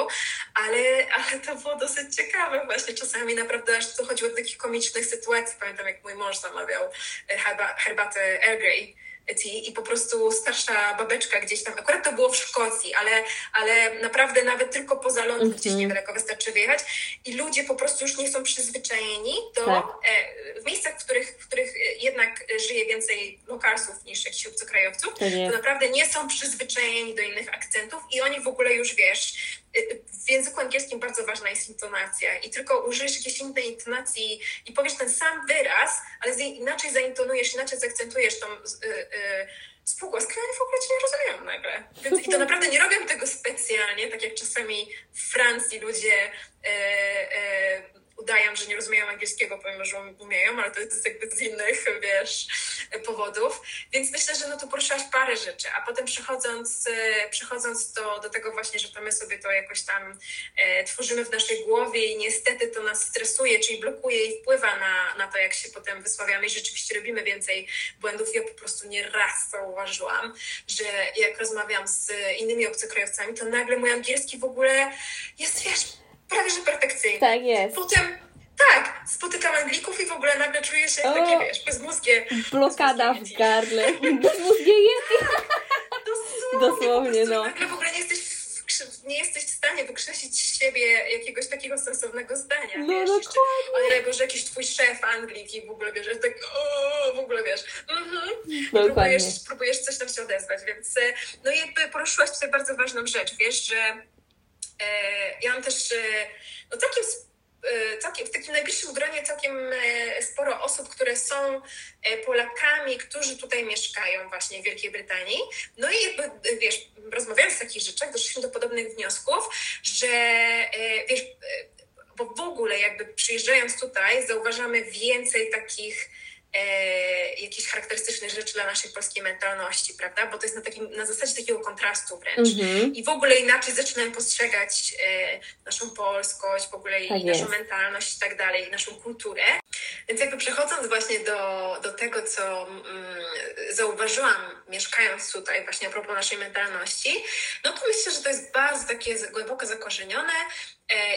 ale, ale to było dosyć ciekawe właśnie. Czasami naprawdę aż dochodziło do takich komicznych sytuacji. Pamiętam, jak mój mąż zamawiał e, herba, herbatę Earl Grey i po prostu starsza babeczka gdzieś tam, akurat to było w Szkocji, ale, ale naprawdę nawet tylko poza Londyn mm-hmm. gdzieś niedaleko wystarczy wyjechać i ludzie po prostu już nie są przyzwyczajeni do, tak. e, w miejscach, w których, w których jednak żyje więcej lokalsów niż jakichś obcokrajowców, to, to naprawdę nie są przyzwyczajeni do innych akcentów i oni w ogóle już, wiesz, w języku angielskim bardzo ważna jest intonacja i tylko użyjesz jakiejś innej intonacji i powiesz ten sam wyraz, ale inaczej zaintonujesz, inaczej zaakcentujesz tą y, y, ale w ogóle cię nie rozumieją nagle. Więc, I to naprawdę nie robią tego specjalnie, tak jak czasami w Francji ludzie y, y udają, że nie rozumieją angielskiego, pomimo, że umieją, ale to jest jakby z innych, wiesz, powodów. Więc myślę, że no to poruszałaś parę rzeczy, a potem przechodząc, e, przechodząc do, do tego właśnie, że to my sobie to jakoś tam e, tworzymy w naszej głowie i niestety to nas stresuje, czyli blokuje i wpływa na, na to, jak się potem wysławiamy i rzeczywiście robimy więcej błędów. Ja po prostu nie raz zauważyłam, że jak rozmawiam z innymi obcokrajowcami, to nagle mój angielski w ogóle jest, wiesz, prawie że perfekcyjny. Tak jest. Potem tak, spotykam Anglików i w ogóle nagle czuję się o, takie, wiesz, bezmózgie. Blokada w gardle. Bezmózgie jety. Dosłownie, Dosłownie no. Nagle w ogóle nie jesteś, w, nie jesteś w stanie wykrzesić z siebie jakiegoś takiego sensownego zdania, no, wiesz. Dokładnie. Jeszcze, że jakiś twój szef Anglik i w ogóle, wiesz, tak o, w ogóle, wiesz, mhm. próbujesz, próbujesz coś tam się odezwać, więc e, no i jakby poruszyłaś tutaj bardzo ważną rzecz, wiesz, że E, ja mam też e, no, całkiem, e, całkiem, w takim najbliższym gronie całkiem sporo osób, które są Polakami, którzy tutaj mieszkają właśnie w Wielkiej Brytanii. No i jakby, wiesz, rozmawiając o takich rzeczach, doszliśmy do podobnych wniosków, że wiesz, bo w ogóle jakby przyjeżdżając tutaj zauważamy więcej takich e, jakichś charakterystycznych rzeczy dla naszej polskiej mentalności, prawda? Bo to jest na, takim, na zasadzie takiego kontrastu wręcz. Mm-hmm. I w ogóle inaczej zaczynamy postrzegać e, naszą polskość, w ogóle tak naszą mentalność i tak dalej, naszą kulturę. Więc jakby przechodząc właśnie do, do tego, co mm, zauważyłam mieszkając tutaj właśnie a propos naszej mentalności, no to myślę, że to jest bardzo takie głęboko zakorzenione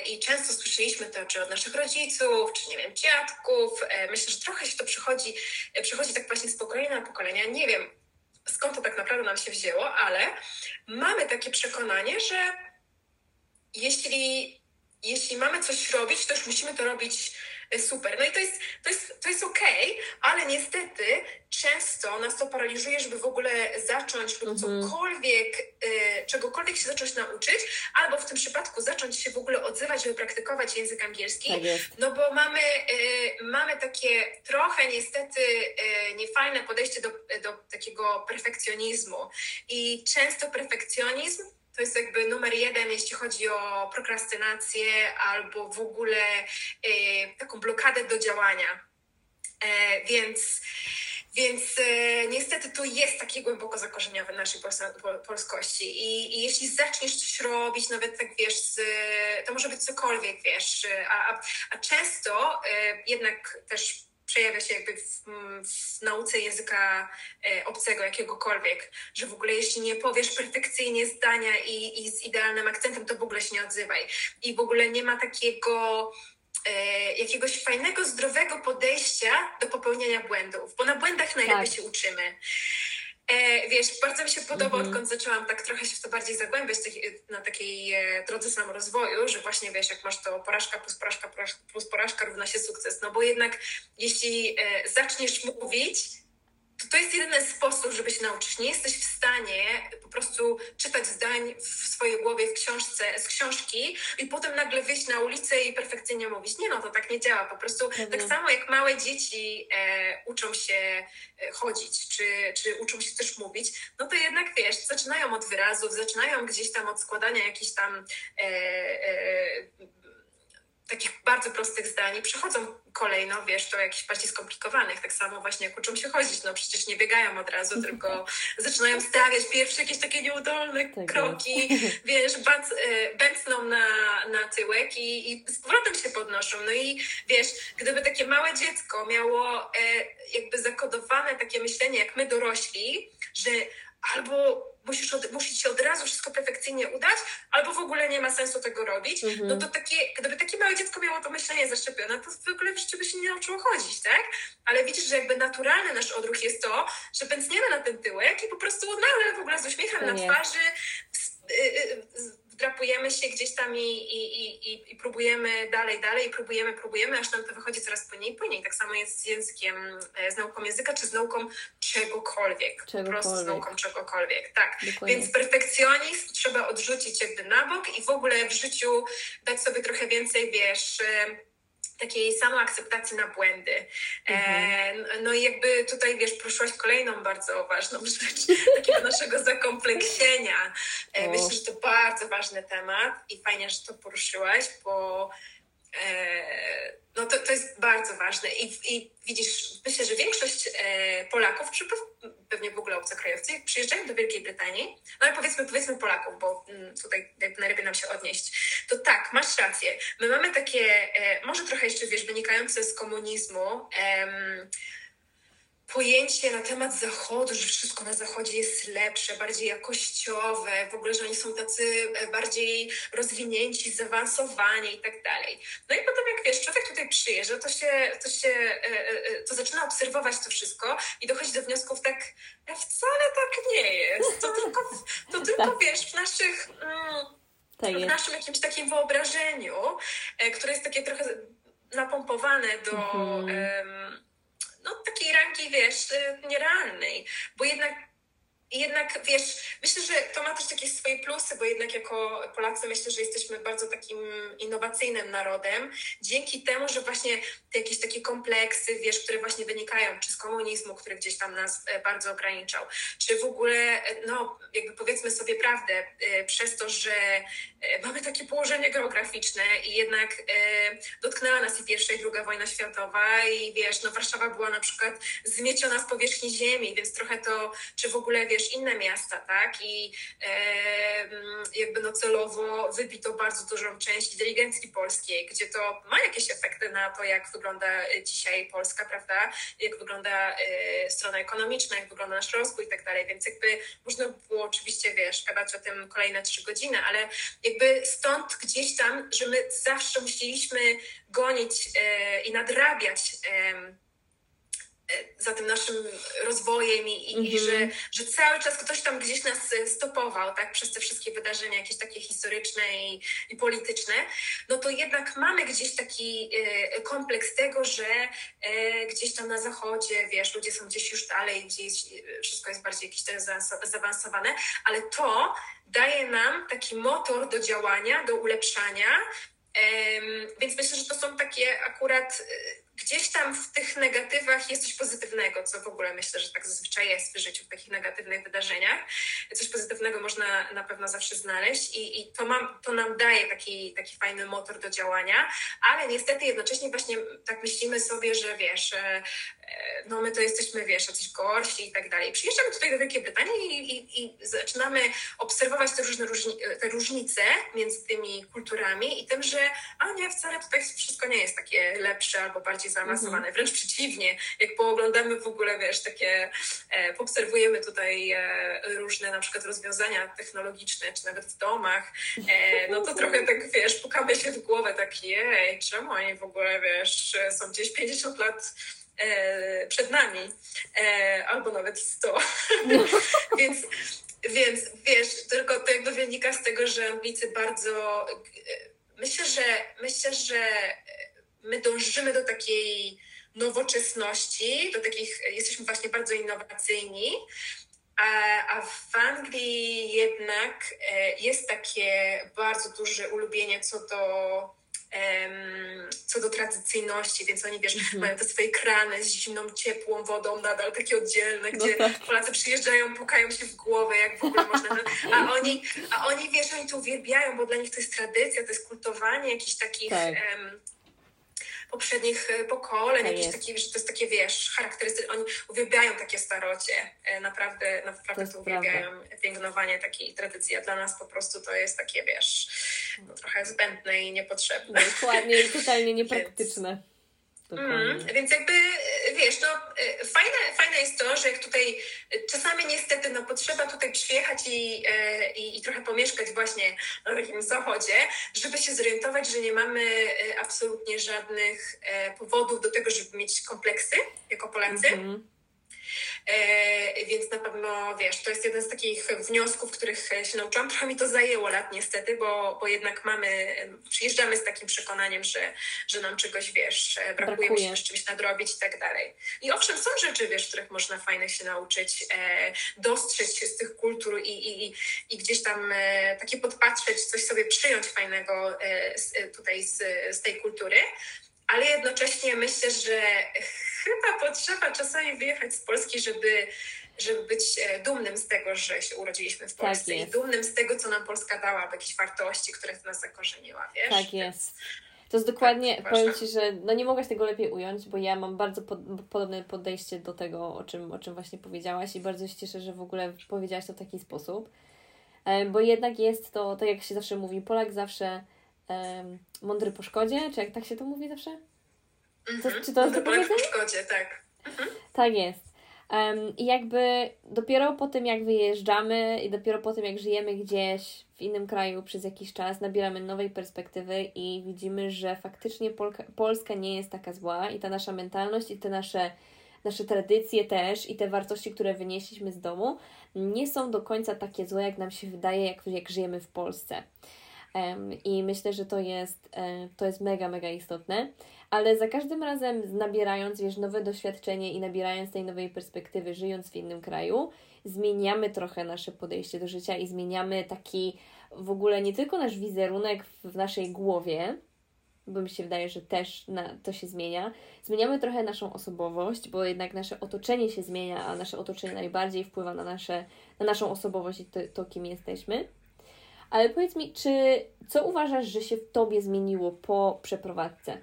i często słyszeliśmy to czy od naszych rodziców, czy nie wiem, dziadków. E, myślę, że trochę się to przychodzi, e, przychodzi tak właśnie z pokolenia na pokolenia. Nie wiem, skąd to tak naprawdę nam się wzięło, ale mamy takie przekonanie, że jeśli, jeśli mamy coś robić, to już musimy to robić super. No i to jest, to jest, to jest okej, okay, ale niestety często nas to paraliżuje, żeby w ogóle zacząć lub mhm. cokolwiek, y, czegokolwiek się zacząć nauczyć, albo w tym przypadku zacząć się w ogóle odzywać, żeby praktykować język angielski. Tak no bo mamy, y, mamy takie trochę niestety y, niefajne podejście do, do takiego perfekcjonizmu. I często perfekcjonizm to jest jakby numer jeden, jeśli chodzi o prokrastynację albo w ogóle y, taką blokadę do działania. E, więc więc e, niestety to jest takie głęboko zakorzeniowe w naszej polskości. I, I, jeśli zaczniesz coś robić, nawet tak wiesz, to może być cokolwiek, wiesz, a, a, a często e, jednak też przejawia się jakby w, w, nauce języka e, obcego, jakiegokolwiek, że w ogóle jeśli nie powiesz perfekcyjnie zdania i, i z idealnym akcentem, to w ogóle się nie odzywaj. I w ogóle nie ma takiego e, jakiegoś fajnego, zdrowego podejścia do popełniania błędów, bo na błędach najlepiej tak. się uczymy. E, wiesz, bardzo mi się podoba, mm -hmm. odkąd zaczęłam tak trochę się w to bardziej zagłębiać na takiej e, drodze samorozwoju, że właśnie wiesz, jak masz to porażka plus porażka plus porażka równa się sukces. No bo jednak jeśli e, zaczniesz mówić, to to jest jedyny sposób, żeby się nauczyć. Nie jesteś w stanie po prostu czytać zdań w swojej głowie w książce, z książki i potem nagle wyjść na ulicę i perfekcyjnie mówić. Nie no, to tak nie działa. Po prostu mhm. tak samo jak małe dzieci e, uczą się e, chodzić, czy, czy uczą się też mówić, no to jednak wiesz, zaczynają od wyrazów, zaczynają gdzieś tam od składania jakichś tam e, e, takich bardzo prostych zdań i przechodzą kolejno, wiesz, do jakichś bardziej skomplikowanych, tak samo właśnie jak uczą się chodzić, no przecież nie biegają od razu, tylko zaczynają stawiać pierwsze jakieś takie nieudolne tak kroki, wiesz, e, bęcną na, na tyłek i, i z powrotem się podnoszą. No i wiesz, gdyby takie małe dziecko miało e, jakby zakodowane takie myślenie, jak my dorośli, że albo musisz od, musi się od razu wszystko perfekcyjnie udać, albo w ogóle nie ma sensu tego robić, no mhm. no to takie, gdyby takie małe dziecko miało to myślenie zaszczepione, to w ogóle by się nie nauczyło chodzić, tak? Ale widzisz, że jakby naturalny nasz odruch jest to, że pędzniemy na ten tyłek i po prostu nagle w ogóle z uśmiechem na twarzy y, y, wdrapujemy się gdzieś tam i, i, i, i próbujemy dalej, dalej, próbujemy, próbujemy, aż nam to wychodzi coraz płynniej, płynniej. Tak samo jest z językiem, e, z nauką języka, czy z nauką czegokolwiek. czegokolwiek. Po prostu z nauką czegokolwiek, tak. Dokładnie. Więc perfekcjonizm trzeba odrzucić jakby na bok i w ogóle w życiu dać sobie trochę więcej, wiesz takiej samoakceptacji na błędy. Mhm. E, no i jakby tutaj, wiesz, poruszyłaś kolejną bardzo ważną rzecz, takiego naszego zakompleksienia. E, myślę, że to bardzo ważny temat i fajnie, że to poruszyłaś, bo e, no to, to jest bardzo ważne. I, I widzisz, myślę, że większość e, Polaków, czy pewnie w ogóle obcokrajowcy, przyjeżdżają do Wielkiej Brytanii, no ale powiedzmy, powiedzmy Polaków, bo mm, tutaj jakby najlepiej nam się odnieść, to tak, masz rację. My mamy takie, e, może trochę jeszcze, wiesz, wynikające z komunizmu, pojęcie na temat Zachodu, że wszystko na Zachodzie jest lepsze, bardziej jakościowe, w ogóle, że oni są tacy e, bardziej rozwinięci, zaawansowani i tak dalej. No i potem jak wiesz, człowiek tutaj przyjeżdża, to się, to się e, e, to zaczyna obserwować to wszystko i dochodzi do wniosków tak, wcale tak nie jest. To tylko, to tylko tak. wiesz, w naszych... Mm, tak w naszym jakimś takim wyobrażeniu, które jest takie trochę napompowane do, mhm wiesz, y, nierealnej, bo jednak jednak, wiesz, myślę, że to ma też takie swoje plusy, bo jednak jako Polacy myślę, że jesteśmy bardzo takim innowacyjnym narodem. Dzięki temu, że właśnie te jakieś takie kompleksy, wiesz, które właśnie wynikają czy z komunizmu, który gdzieś tam nas e, bardzo ograniczał, czy w ogóle, e, no, jakby powiedzmy sobie prawdę, e, przez to, że mamy takie położenie geograficzne i jednak dotknęła nas i pierwsza i druga wojna światowa i wiesz, no Warszawa była na przykład zmieciona z powierzchni ziemi, więc trochę to, czy w ogóle, wiesz, inne miasta, tak? I e, jakby no celowo wybito bardzo dużą część inteligencji polskiej, gdzie to ma jakieś efekty na to, jak wygląda dzisiaj Polska, prawda? Jak wygląda e, strona ekonomiczna, jak wygląda nasz rozwój i tak dalej. Więc jakby można było oczywiście, wiesz, gadać o tym kolejne trzy godziny, ale jakby stąd gdzieś tam, że my zawsze musieliśmy gonić e, i nadrabiać za tym naszym rozwojem i, i, i, że, że cały czas ktoś tam gdzieś nas stopował, tak, przez te wszystkie wydarzenia jakieś takie historyczne i, i polityczne, no to jednak mamy gdzieś taki e, kompleks tego, że e, gdzieś tam na zachodzie, wiesz, ludzie są gdzieś już dalej, gdzieś e, wszystko jest bardziej jakieś też zaawansowane, ale to daje nam taki motor do działania, do ulepszania, więc myślę, że to są takie akurat gdzieś tam w tych negatywach jest coś pozytywnego, co w ogóle myślę, że tak zazwyczaj jest w życiu, w takich negatywnych wydarzeniach. Coś pozytywnego można na pewno zawsze znaleźć i, i to, mam, to nam daje taki, taki fajny motor do działania, ale niestety jednocześnie właśnie tak myślimy sobie, że wiesz, e, no my to jesteśmy, wiesz, jacyś gorsi i tak dalej. Przyjeżdżamy tutaj do Wielkiej Brytanii i, i, i zaczynamy obserwować te różne różni, te różnice między tymi kulturami i tym, że a nie, wcale tutaj wszystko nie jest takie lepsze albo bardziej zaawansowane. Mhm. Wręcz przeciwnie, jak pooglądamy w ogóle, wiesz, takie, e, poobserwujemy tutaj e, różne na przykład rozwiązania technologiczne, czy nawet w domach, e, no to trochę tak, wiesz, pukamy się w głowę, tak jej, czemu oni w ogóle, wiesz, są gdzieś 50 lat przed nami, e, albo nawet 100. No. więc, więc wiesz, tylko to jakby wynika z tego, że Anglicy bardzo. E, myślę, że myślę, że my dążymy do takiej nowoczesności, do takich, jesteśmy właśnie bardzo innowacyjni, a, a w Anglii jednak e, jest takie bardzo duże ulubienie co do co do tradycyjności, więc oni, wiesz, mm-hmm. mają te swoje krany z zimną, ciepłą wodą nadal takie oddzielne, no gdzie no tak. Polacy przyjeżdżają, pukają się w głowę, jak w ogóle można, a oni, a oni, wiesz, oni to uwielbiają, bo dla nich to jest tradycja, to jest kultowanie jakichś takich tak. um, poprzednich e, pokoleń, tak jakieś takie, że to jest takie, wiesz, charakterystyczne. Oni uwielbiają takie starocie, e, naprawdę, naprawdę to, to uwielbiają prawda. pięgnowanie takiej tradycji, a dla nas po prostu to jest takie, wiesz, no, trochę zbędne i niepotrzebne. Dokładnie i totalnie niepraktyczne. Więc... Mm, więc jakby, wiesz, no fajne, fajne jest to, że jak tutaj czasami niestety no, potrzeba tutaj przyjechać i, e, i, i, trochę pomieszkać właśnie na takim zachodzie, żeby się zorientować, że nie mamy e, absolutnie żadnych e, powodów do tego, żeby mieć kompleksy jako Polacy. Mm -hmm E, więc na pewno, wiesz, to jest jeden z takich wniosków, których się nauczyłam. Trochę mi to zajęło lat niestety, bo, bo jednak mamy, przyjeżdżamy z takim przekonaniem, że, że nam czegoś, wiesz, brakuje, brakuje. musimy czymś nadrobić i tak dalej. I owszem, są rzeczy, wiesz, których można fajnych się nauczyć, e, dostrzec się z tych kultur i, i, i gdzieś tam e, takie podpatrzeć, coś sobie przyjąć fajnego e, tutaj z, z tej kultury, ale jednocześnie myślę, że chyba potrzeba czasami wyjechać z Polski, żeby, żeby być e, dumnym z tego, że się urodziliśmy w tak Polsce tak i dumnym z tego, co nam Polska dała, jakieś wartości, które w nas zakorzeniła, wiesz? Tak jest. To jest dokładnie, tak, powiem Ci, że no nie mogłaś tego lepiej ująć, bo ja mam bardzo pod, podobne podejście do tego, o czym, o czym właśnie powiedziałaś i bardzo się cieszę, że w ogóle powiedziałaś to w taki sposób, e, bo jednak jest to, tak jak się zawsze mówi, Polak zawsze um, mądry po szkodzie, czy jak tak się to mówi zawsze? Mhm. czy to jest to powiedzenie? szkodzie, tak. Mhm. Tak jest. Um, I jakby dopiero po tym, jak wyjeżdżamy i dopiero po tym, jak żyjemy gdzieś w innym kraju przez jakiś czas, nabieramy nowej perspektywy i widzimy, że faktycznie Polka, Polska nie jest taka zła i ta nasza mentalność i te nasze, nasze tradycje też i te wartości, które wynieśliśmy z domu, nie są do końca takie złe, jak nam się wydaje, jak, jak żyjemy w Polsce. I myślę, że to jest, e, to jest mega, mega istotne. Ale za każdym razem nabierając, wiesz, nowe doświadczenie i nabierając tej nowej perspektywy, żyjąc w innym kraju, zmieniamy trochę nasze podejście do życia i zmieniamy taki w ogóle nie tylko nasz wizerunek w naszej głowie, bo mi się wydaje, że też na, to się zmienia. Zmieniamy trochę naszą osobowość, bo jednak nasze otoczenie się zmienia, a nasze otoczenie najbardziej wpływa na, nasze, na naszą osobowość i to, to, kim jesteśmy. Ale powiedz mi, czy co uważasz, że się w tobie zmieniło po przeprowadzce?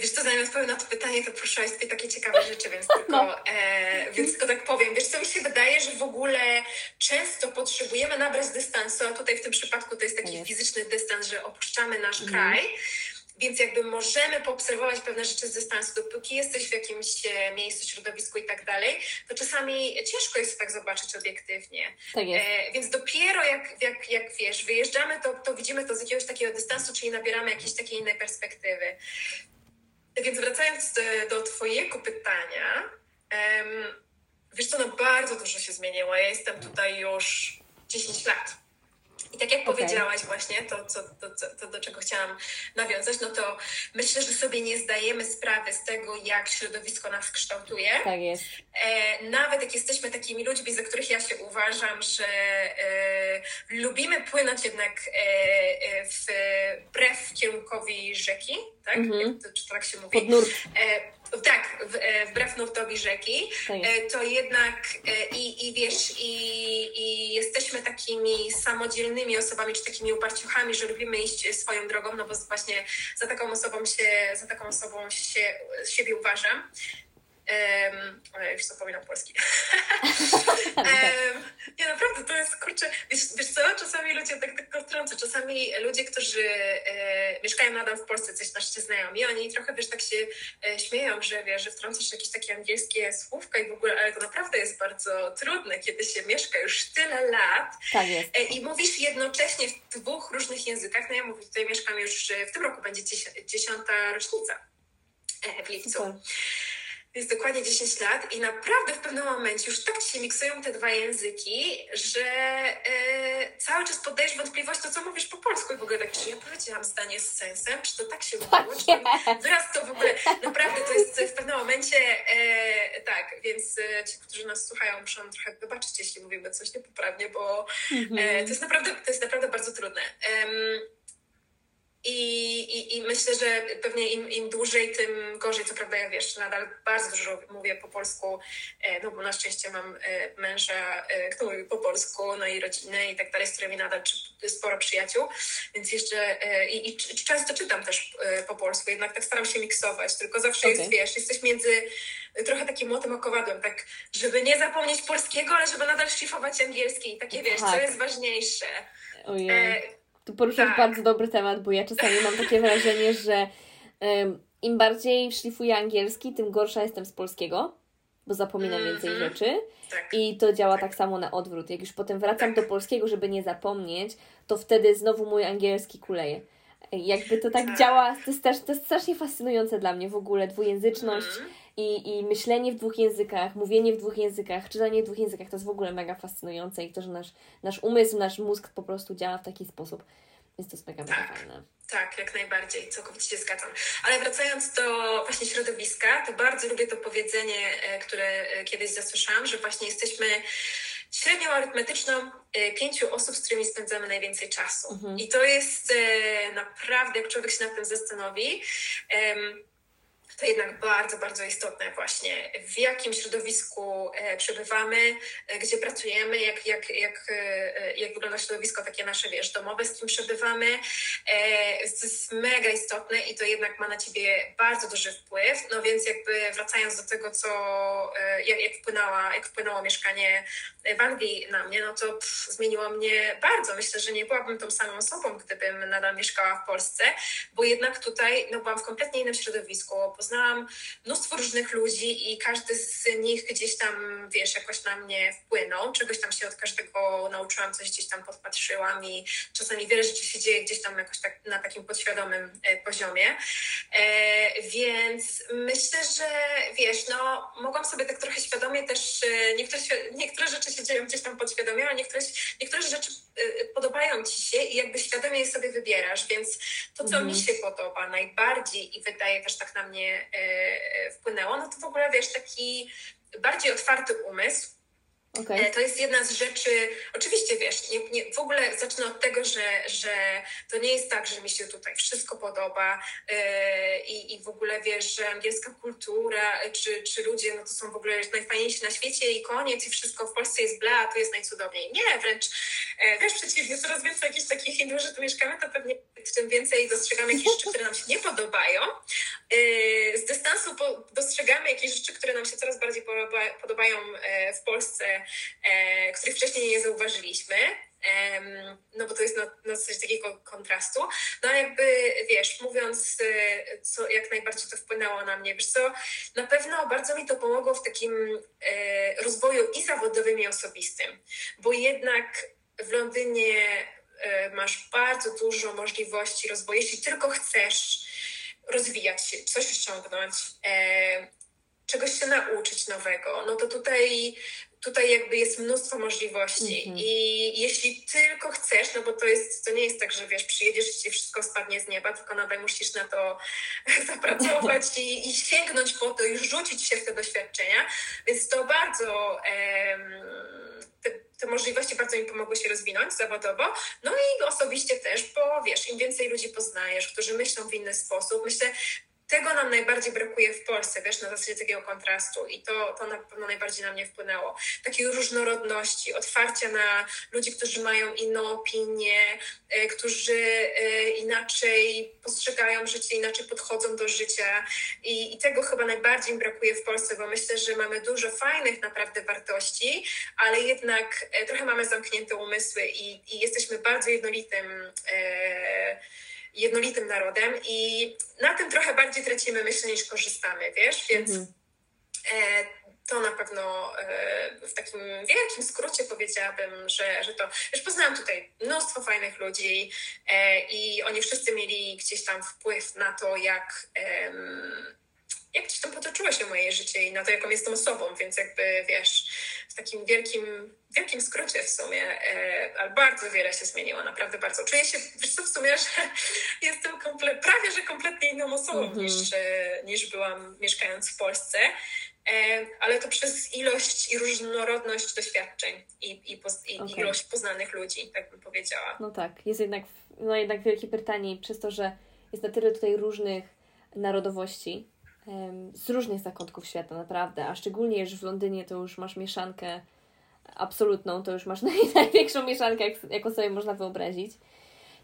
Wiesz co, zanim odpowiem na to pytanie, to proszę dwie takie ciekawe rzeczy, więc tylko, no. e, więc tylko tak powiem. Wiesz co, mi się wydaje, że w ogóle często potrzebujemy nabrać dystansu, a tutaj w tym przypadku to jest taki fizyczny dystans, że opuszczamy nasz mhm. kraj, więc jakby możemy poobserwować pewne rzeczy z dystansu, dopóki jesteś w jakimś e, miejscu, środowisku i tak dalej, to czasami ciężko jest tak zobaczyć obiektywnie. Tak jest. E, więc dopiero jak, jak, jak wiesz, wyjeżdżamy, to, to widzimy to z jakiegoś takiego dystansu, czyli nabieramy jakiejś takiej innej perspektywy. Więc wracając e, do Twojego pytania, um, wiesz co, no bardzo dużo się zmieniło. Ja jestem tutaj już 10 lat. I tak jak okay. powiedziałaś właśnie, to, co, to, to, do czego chciałam nawiązać, no to myślę, że sobie nie zdajemy sprawy z tego, jak środowisko nas kształtuje. Tak jest. E, nawet jak jesteśmy takimi ludźmi, za których ja się uważam, że e, lubimy płynąć jednak e, e wbrew kierunkowi rzeki, tak? Mm-hmm. To, czy tak się mówi? Pod nurt. E, tak, e, wbrew nurtowi rzeki, to jednak i, i wiesz, i, i jesteśmy takimi samodzielnymi osobami, czy takimi uparciuchami, że lubimy iść swoją drogą, no bo właśnie za taką osobą się, za taką osobą się, siebie uważam. Um, już zapominam polski. um, nie, naprawdę, to jest, kurczę, wiesz, wiesz co, czasami ludzie tak tylko wtrącę, czasami ludzie, którzy e, mieszkają nadal w Polsce, coś naszcie znajomi, oni trochę, wiesz, tak się e, śmieją, że wiesz, że wtrącasz jakieś takie angielskie słówka i w ogóle, ale to naprawdę jest bardzo trudne, kiedy się mieszka już tyle lat tak. E, i mówisz jednocześnie w dwóch różnych językach. No ja mówię, tutaj mieszkam już, w tym roku będzie dziesiąta rocznica e, w lipcu. Super jest dokładnie 10 lat i naprawdę w pewnym momencie już tak się miksują te dwa języki, że e, cały czas poddajesz wątpliwość to, co mówisz po polsku. I w ogóle tak, czy ja powiedziałam zdanie z sensem, czy to tak się mówiło, czy to wyraz to w ogóle, naprawdę to jest w pewnym momencie e, tak, więc e, ci, którzy nas słuchają muszą trochę wybaczyć, jeśli mówimy coś niepoprawnie, bo to, jest naprawdę, to jest naprawdę bardzo trudne. I, i, I myślę, że pewnie im, im dłużej, tym gorzej. Co prawda, ja wiesz, nadal bardzo dużo mówię po polsku, e, no bo na szczęście mam e, męża, e, kto mówi po polsku, no i rodzinę i tak dalej, z którymi nadal sporo przyjaciół, więc jeszcze i, i często czytam też po polsku, jednak tak staram się miksować, tylko zawsze okay. jest, wiesz, jesteś między trochę takim młotem okowadłem, tak, żeby nie zapomnieć polskiego, ale żeby nadal szlifować angielski i takie, wiesz, tak. co jest ważniejsze. Ojej. Tu poruszasz tak. bardzo dobry temat, bo ja czasami mam takie wrażenie, że um, im bardziej szlifuję angielski, tym gorsza jestem z polskiego, bo zapominam mm -hmm. więcej rzeczy. Tak. I to działa tak. tak. samo na odwrót. Jak już potem wracam tak. do polskiego, żeby nie zapomnieć, to wtedy znowu mój angielski kuleje. Jakby to tak, tak. działa, to jest, też, to jest strasznie fascynujące dla mnie w ogóle, dwujęzyczność. Mm -hmm i, i myślenie w dwóch językach, mówienie w dwóch językach, czytanie w dwóch językach to jest w ogóle mega fascynujące i to, że nasz, nasz umysł, nasz mózg po prostu działa w taki sposób. Więc to jest mega, mega tak, fajne. Tak, jak najbardziej, całkowicie się zgadzam. Ale wracając do właśnie środowiska, to bardzo lubię to powiedzenie, e, które e, kiedyś zasłyszałam, że właśnie jesteśmy średnią arytmetyczną e, pięciu osób, z którymi spędzamy najwięcej czasu. Mhm. I to jest naprawdę, jak człowiek się nad tym zastanowi, to jednak bardzo, bardzo istotne właśnie, w jakim środowisku e, przebywamy, e, gdzie pracujemy, jak, jak, jak, e, jak wygląda środowisko takie nasze, wiesz, domowe, z kim przebywamy. To jest mega istotne i to jednak ma na ciebie bardzo duży wpływ. No więc jakby wracając do tego, co, jak, jak, wpłynęła, jak wpłynęło mieszkanie w Anglii na mnie, no to pff, zmieniło mnie bardzo. Myślę, że nie byłabym tą samą osobą, gdybym nadal mieszkała w Polsce, bo jednak tutaj no, byłam w kompletnie innym środowisku, poznałam mnóstwo różnych ludzi i każdy z nich gdzieś tam, wiesz, jakoś na mnie wpłynął. Czegoś tam się od każdego nauczyłam, coś gdzieś tam podpatrzyłam i czasami wiele rzeczy się dzieje gdzieś tam jakoś tak na takim podświadomym e, poziomie. E, więc myślę, że wiesz, no mogłam sobie tak trochę świadomie też, niektóre, niektóre rzeczy się dzieją gdzieś tam podświadomie, a niektóre, niektóre rzeczy podobają ci się i jakby świadomie je sobie wybierasz, więc to, co mm. mi się podoba najbardziej i wydaje też tak na mnie e, wpłynęło, no to w ogóle wiesz, taki bardziej otwarty umysł, Okay. E, to jest jedna z rzeczy, oczywiście wiesz, nie, nie, w ogóle zacznę od tego, że, że to nie jest tak, że mi się tutaj wszystko podoba yy, i w ogóle wiesz, że angielska kultura czy, czy ludzie, no to są w ogóle najfajniejsi na świecie i koniec i wszystko w Polsce jest bla, to jest najcudowniej. Nie, wręcz, wręcz przeciwnie, coraz więcej jakichś takich Hindów, że tu mieszkamy, to pewnie tym więcej dostrzegamy jakieś rzeczy, które nam się nie podobają. Yy, z dystansu dostrzegamy jakieś rzeczy, które nam się coraz bardziej podoba, podobają w Polsce, e, których wcześniej nie zauważyliśmy. No bo to jest na, na zasadzie takiego kontrastu. No ale jakby, wiesz, mówiąc, e, co jak najbardziej to wpłynęło na mnie, wiesz co, na pewno bardzo mi to pomogło w takim e, rozwoju i zawodowym, i osobistym, bo jednak w Londynie e, masz bardzo dużo możliwości rozwoju, jeśli tylko chcesz rozwijać się, coś ściągnąć, czegoś się nauczyć nowego, no to tutaj tutaj jakby jest mnóstwo możliwości mm -hmm. i jeśli tylko chcesz, no bo to jest, to nie jest tak, że wiesz, przyjedziesz i ci wszystko spadnie z nieba, tylko nadal musisz na to zapracować i, i sięgnąć po to, już rzucić się w te doświadczenia, więc to bardzo te, możliwości bardzo mi pomogły się rozwinąć zawodowo, no i osobiście też, bo wiesz, im więcej ludzi poznajesz, którzy myślą w inny sposób, myślę, tego nam najbardziej brakuje w Polsce, wiesz, na zasadzie takiego kontrastu i to, to na pewno najbardziej na mnie wpłynęło. Takiej różnorodności, otwarcia na ludzi, którzy mają inną opinię, e, którzy e, inaczej postrzegają życie, inaczej podchodzą do życia I, i tego chyba najbardziej brakuje w Polsce, bo myślę, że mamy dużo fajnych naprawdę wartości, ale jednak e, trochę mamy zamknięte umysły i, i jesteśmy bardzo jednolitym e, jednolitym narodem i na tym trochę bardziej tracimy myślę niż korzystamy, wiesz, więc mm -hmm. to na pewno e, w takim wielkim skrócie powiedziałabym, że, że to, wiesz, poznałam tutaj mnóstwo fajnych ludzi e, i oni wszyscy mieli gdzieś tam wpływ na to, jak jak gdzieś tam potoczyło się moje życie i na to, jaką jestem osobą, więc jakby wiesz, w takim wielkim, wielkim skrócie w sumie, e, ale bardzo wiele się zmieniło, naprawdę bardzo. Czuję się, wiesz co, w sumie, że jestem komple- prawie, że kompletnie inną osobą -hmm. niż, e, niż byłam mieszkając w Polsce, e, ale to przez ilość i różnorodność doświadczeń i, i, poz- i okay. ilość poznanych ludzi, tak bym powiedziała. No tak, jest jednak, no jednak w Wielkiej Brytanii, przez to, że jest na tyle tutaj różnych narodowości, z różnych zakątków świata, naprawdę. A szczególnie, że w Londynie to już masz mieszankę absolutną, to już masz największą mieszankę, jak, jaką sobie można wyobrazić.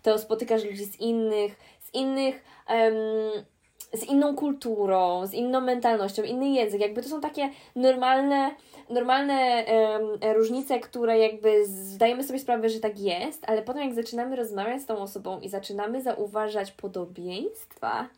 To spotykasz ludzi z innych, z innych, um, z inną kulturą, z inną mentalnością, inny język. Jakby to są takie normalne, normalne um, różnice, które jakby zdajemy sobie sprawę, że tak jest, ale potem jak zaczynamy rozmawiać z tą osobą i zaczynamy zauważać podobieństwa.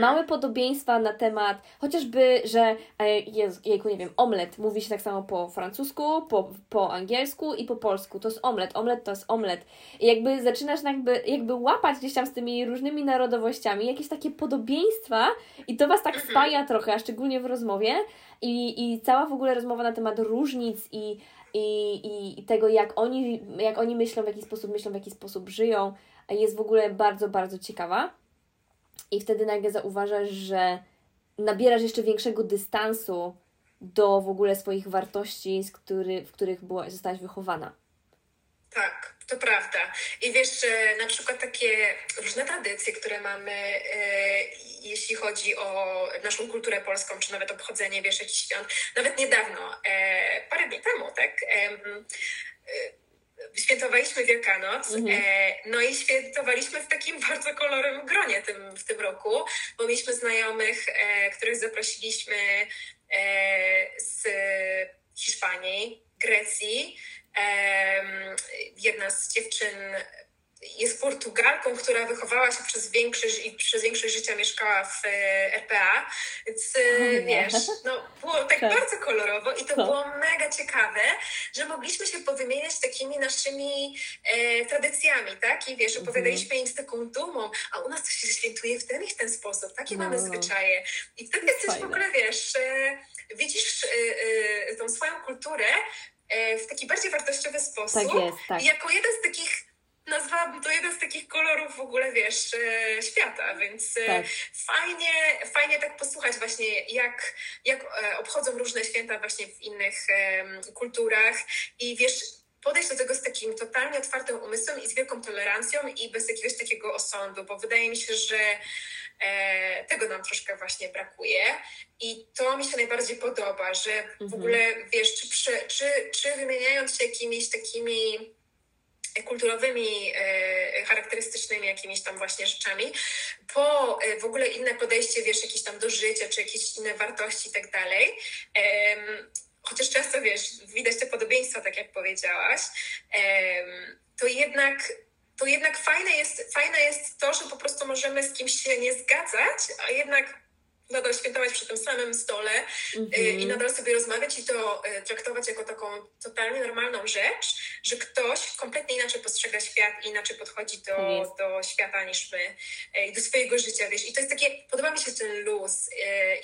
Małe podobieństwa na temat chociażby, że e, jest, jejku, nie wiem, omlet mówi się tak samo po francusku, po, po angielsku i po polsku. To jest omlet, omlet to jest omlet. I jakby zaczynasz jakby, jakby łapać gdzieś tam z tymi różnymi narodowościami jakieś takie podobieństwa i to Was tak mhm. spaja trochę, a szczególnie w rozmowie i, i cała w ogóle rozmowa na temat różnic i, i, i tego, jak oni, jak oni myślą, w jaki sposób myślą, w jaki sposób żyją, jest w ogóle bardzo, bardzo ciekawa. I wtedy nagle zauważasz, że nabierasz jeszcze większego dystansu do w ogóle swoich wartości, z który, w których była, zostałaś wychowana. Tak, to prawda. I wiesz, że na przykład takie różne tradycje, które mamy, e, jeśli chodzi o naszą kulturę polską, czy nawet obchodzenie, wiesz, jakichś świąt, nawet niedawno, e, parę dni temu, tak, e, świętowaliśmy Wielkanoc, mhm. e, no i świętowaliśmy w takim bardzo kolorowym gronie tym, w tym roku, bo mieliśmy znajomych, e, których zaprosiliśmy e, z Hiszpanii, Grecji. Jedna z dziewczyn jest Portugalką, która wychowała się przez większość i przez większość życia mieszkała w e, RPA, więc oh, wiesz, no, było tak, tak, bardzo kolorowo i to no. było mega ciekawe, że mogliśmy się powymieniać takimi naszymi e, tradycjami, tak? I wiesz, opowiadaliśmy im z taką dumą, a u nas to się świętuje w ten i w ten sposób, takie no, mamy no. zwyczaje. I wtedy jesteś fajne. w ogóle, wiesz, e, widzisz e, e, tą swoją kulturę e, w taki bardziej wartościowy sposób. Tak jest, tak. I jako jeden z takich nazwałabym to jeden z takich kolorów w ogóle, wiesz, e, świata, więc e, tak. fajnie, fajnie tak posłuchać właśnie, jak, jak e, obchodzą różne święta właśnie w innych kulturach i wiesz, podejść do tego z takim totalnie otwartym umysłem i z wielką tolerancją i bez jakiegoś takiego osądu, bo wydaje mi się, że e, tego nam troszkę właśnie brakuje i to mi się najbardziej podoba, że w mhm. ogóle, wiesz, czy, czy, czy wymieniając się jakimiś takimi kulturowymi, e, charakterystycznymi jakimiś tam właśnie rzeczami, po e, w ogóle inne podejście, wiesz, jakieś tam do życia, czy jakieś inne wartości i tak dalej. Chociaż często, wiesz, widać te podobieństwa, tak jak powiedziałaś, to jednak to jednak fajne jest, fajne jest to, że po prostu możemy z kimś się nie zgadzać, a jednak nadal świętować przy tym samym stole mm -hmm. i nadal sobie rozmawiać i to y, traktować jako taką totalnie normalną rzecz, że ktoś kompletnie inaczej postrzega świat i inaczej podchodzi do, mm. do świata niż my y, i do swojego życia, wiesz. I to jest takie, podoba mi się ten luz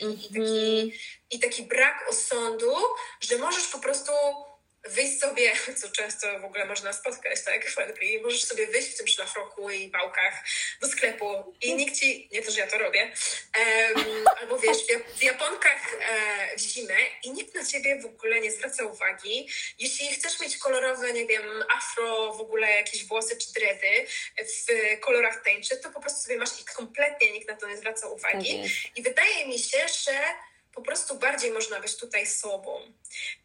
i, mm -hmm. i, taki, mhm. i taki brak osądu, że możesz po prostu wyjść sobie, co często w ogóle można spotkać, tak, Fredry, możesz sobie wyjść w tym szlafroku i bałkach do sklepu i nikt ci, nie to, że ja to robię, um, albo wiesz, w Japonkach e, w zimę i nikt na ciebie w ogóle nie zwraca uwagi. Jeśli chcesz mieć kolorowe, nie wiem, afro, w ogóle jakieś włosy czy dredy w kolorach tęczy, to po prostu sobie masz i kompletnie nikt na to nie zwraca uwagi. Tak I wydaje mi się, że po prostu bardziej można być tutaj sobą.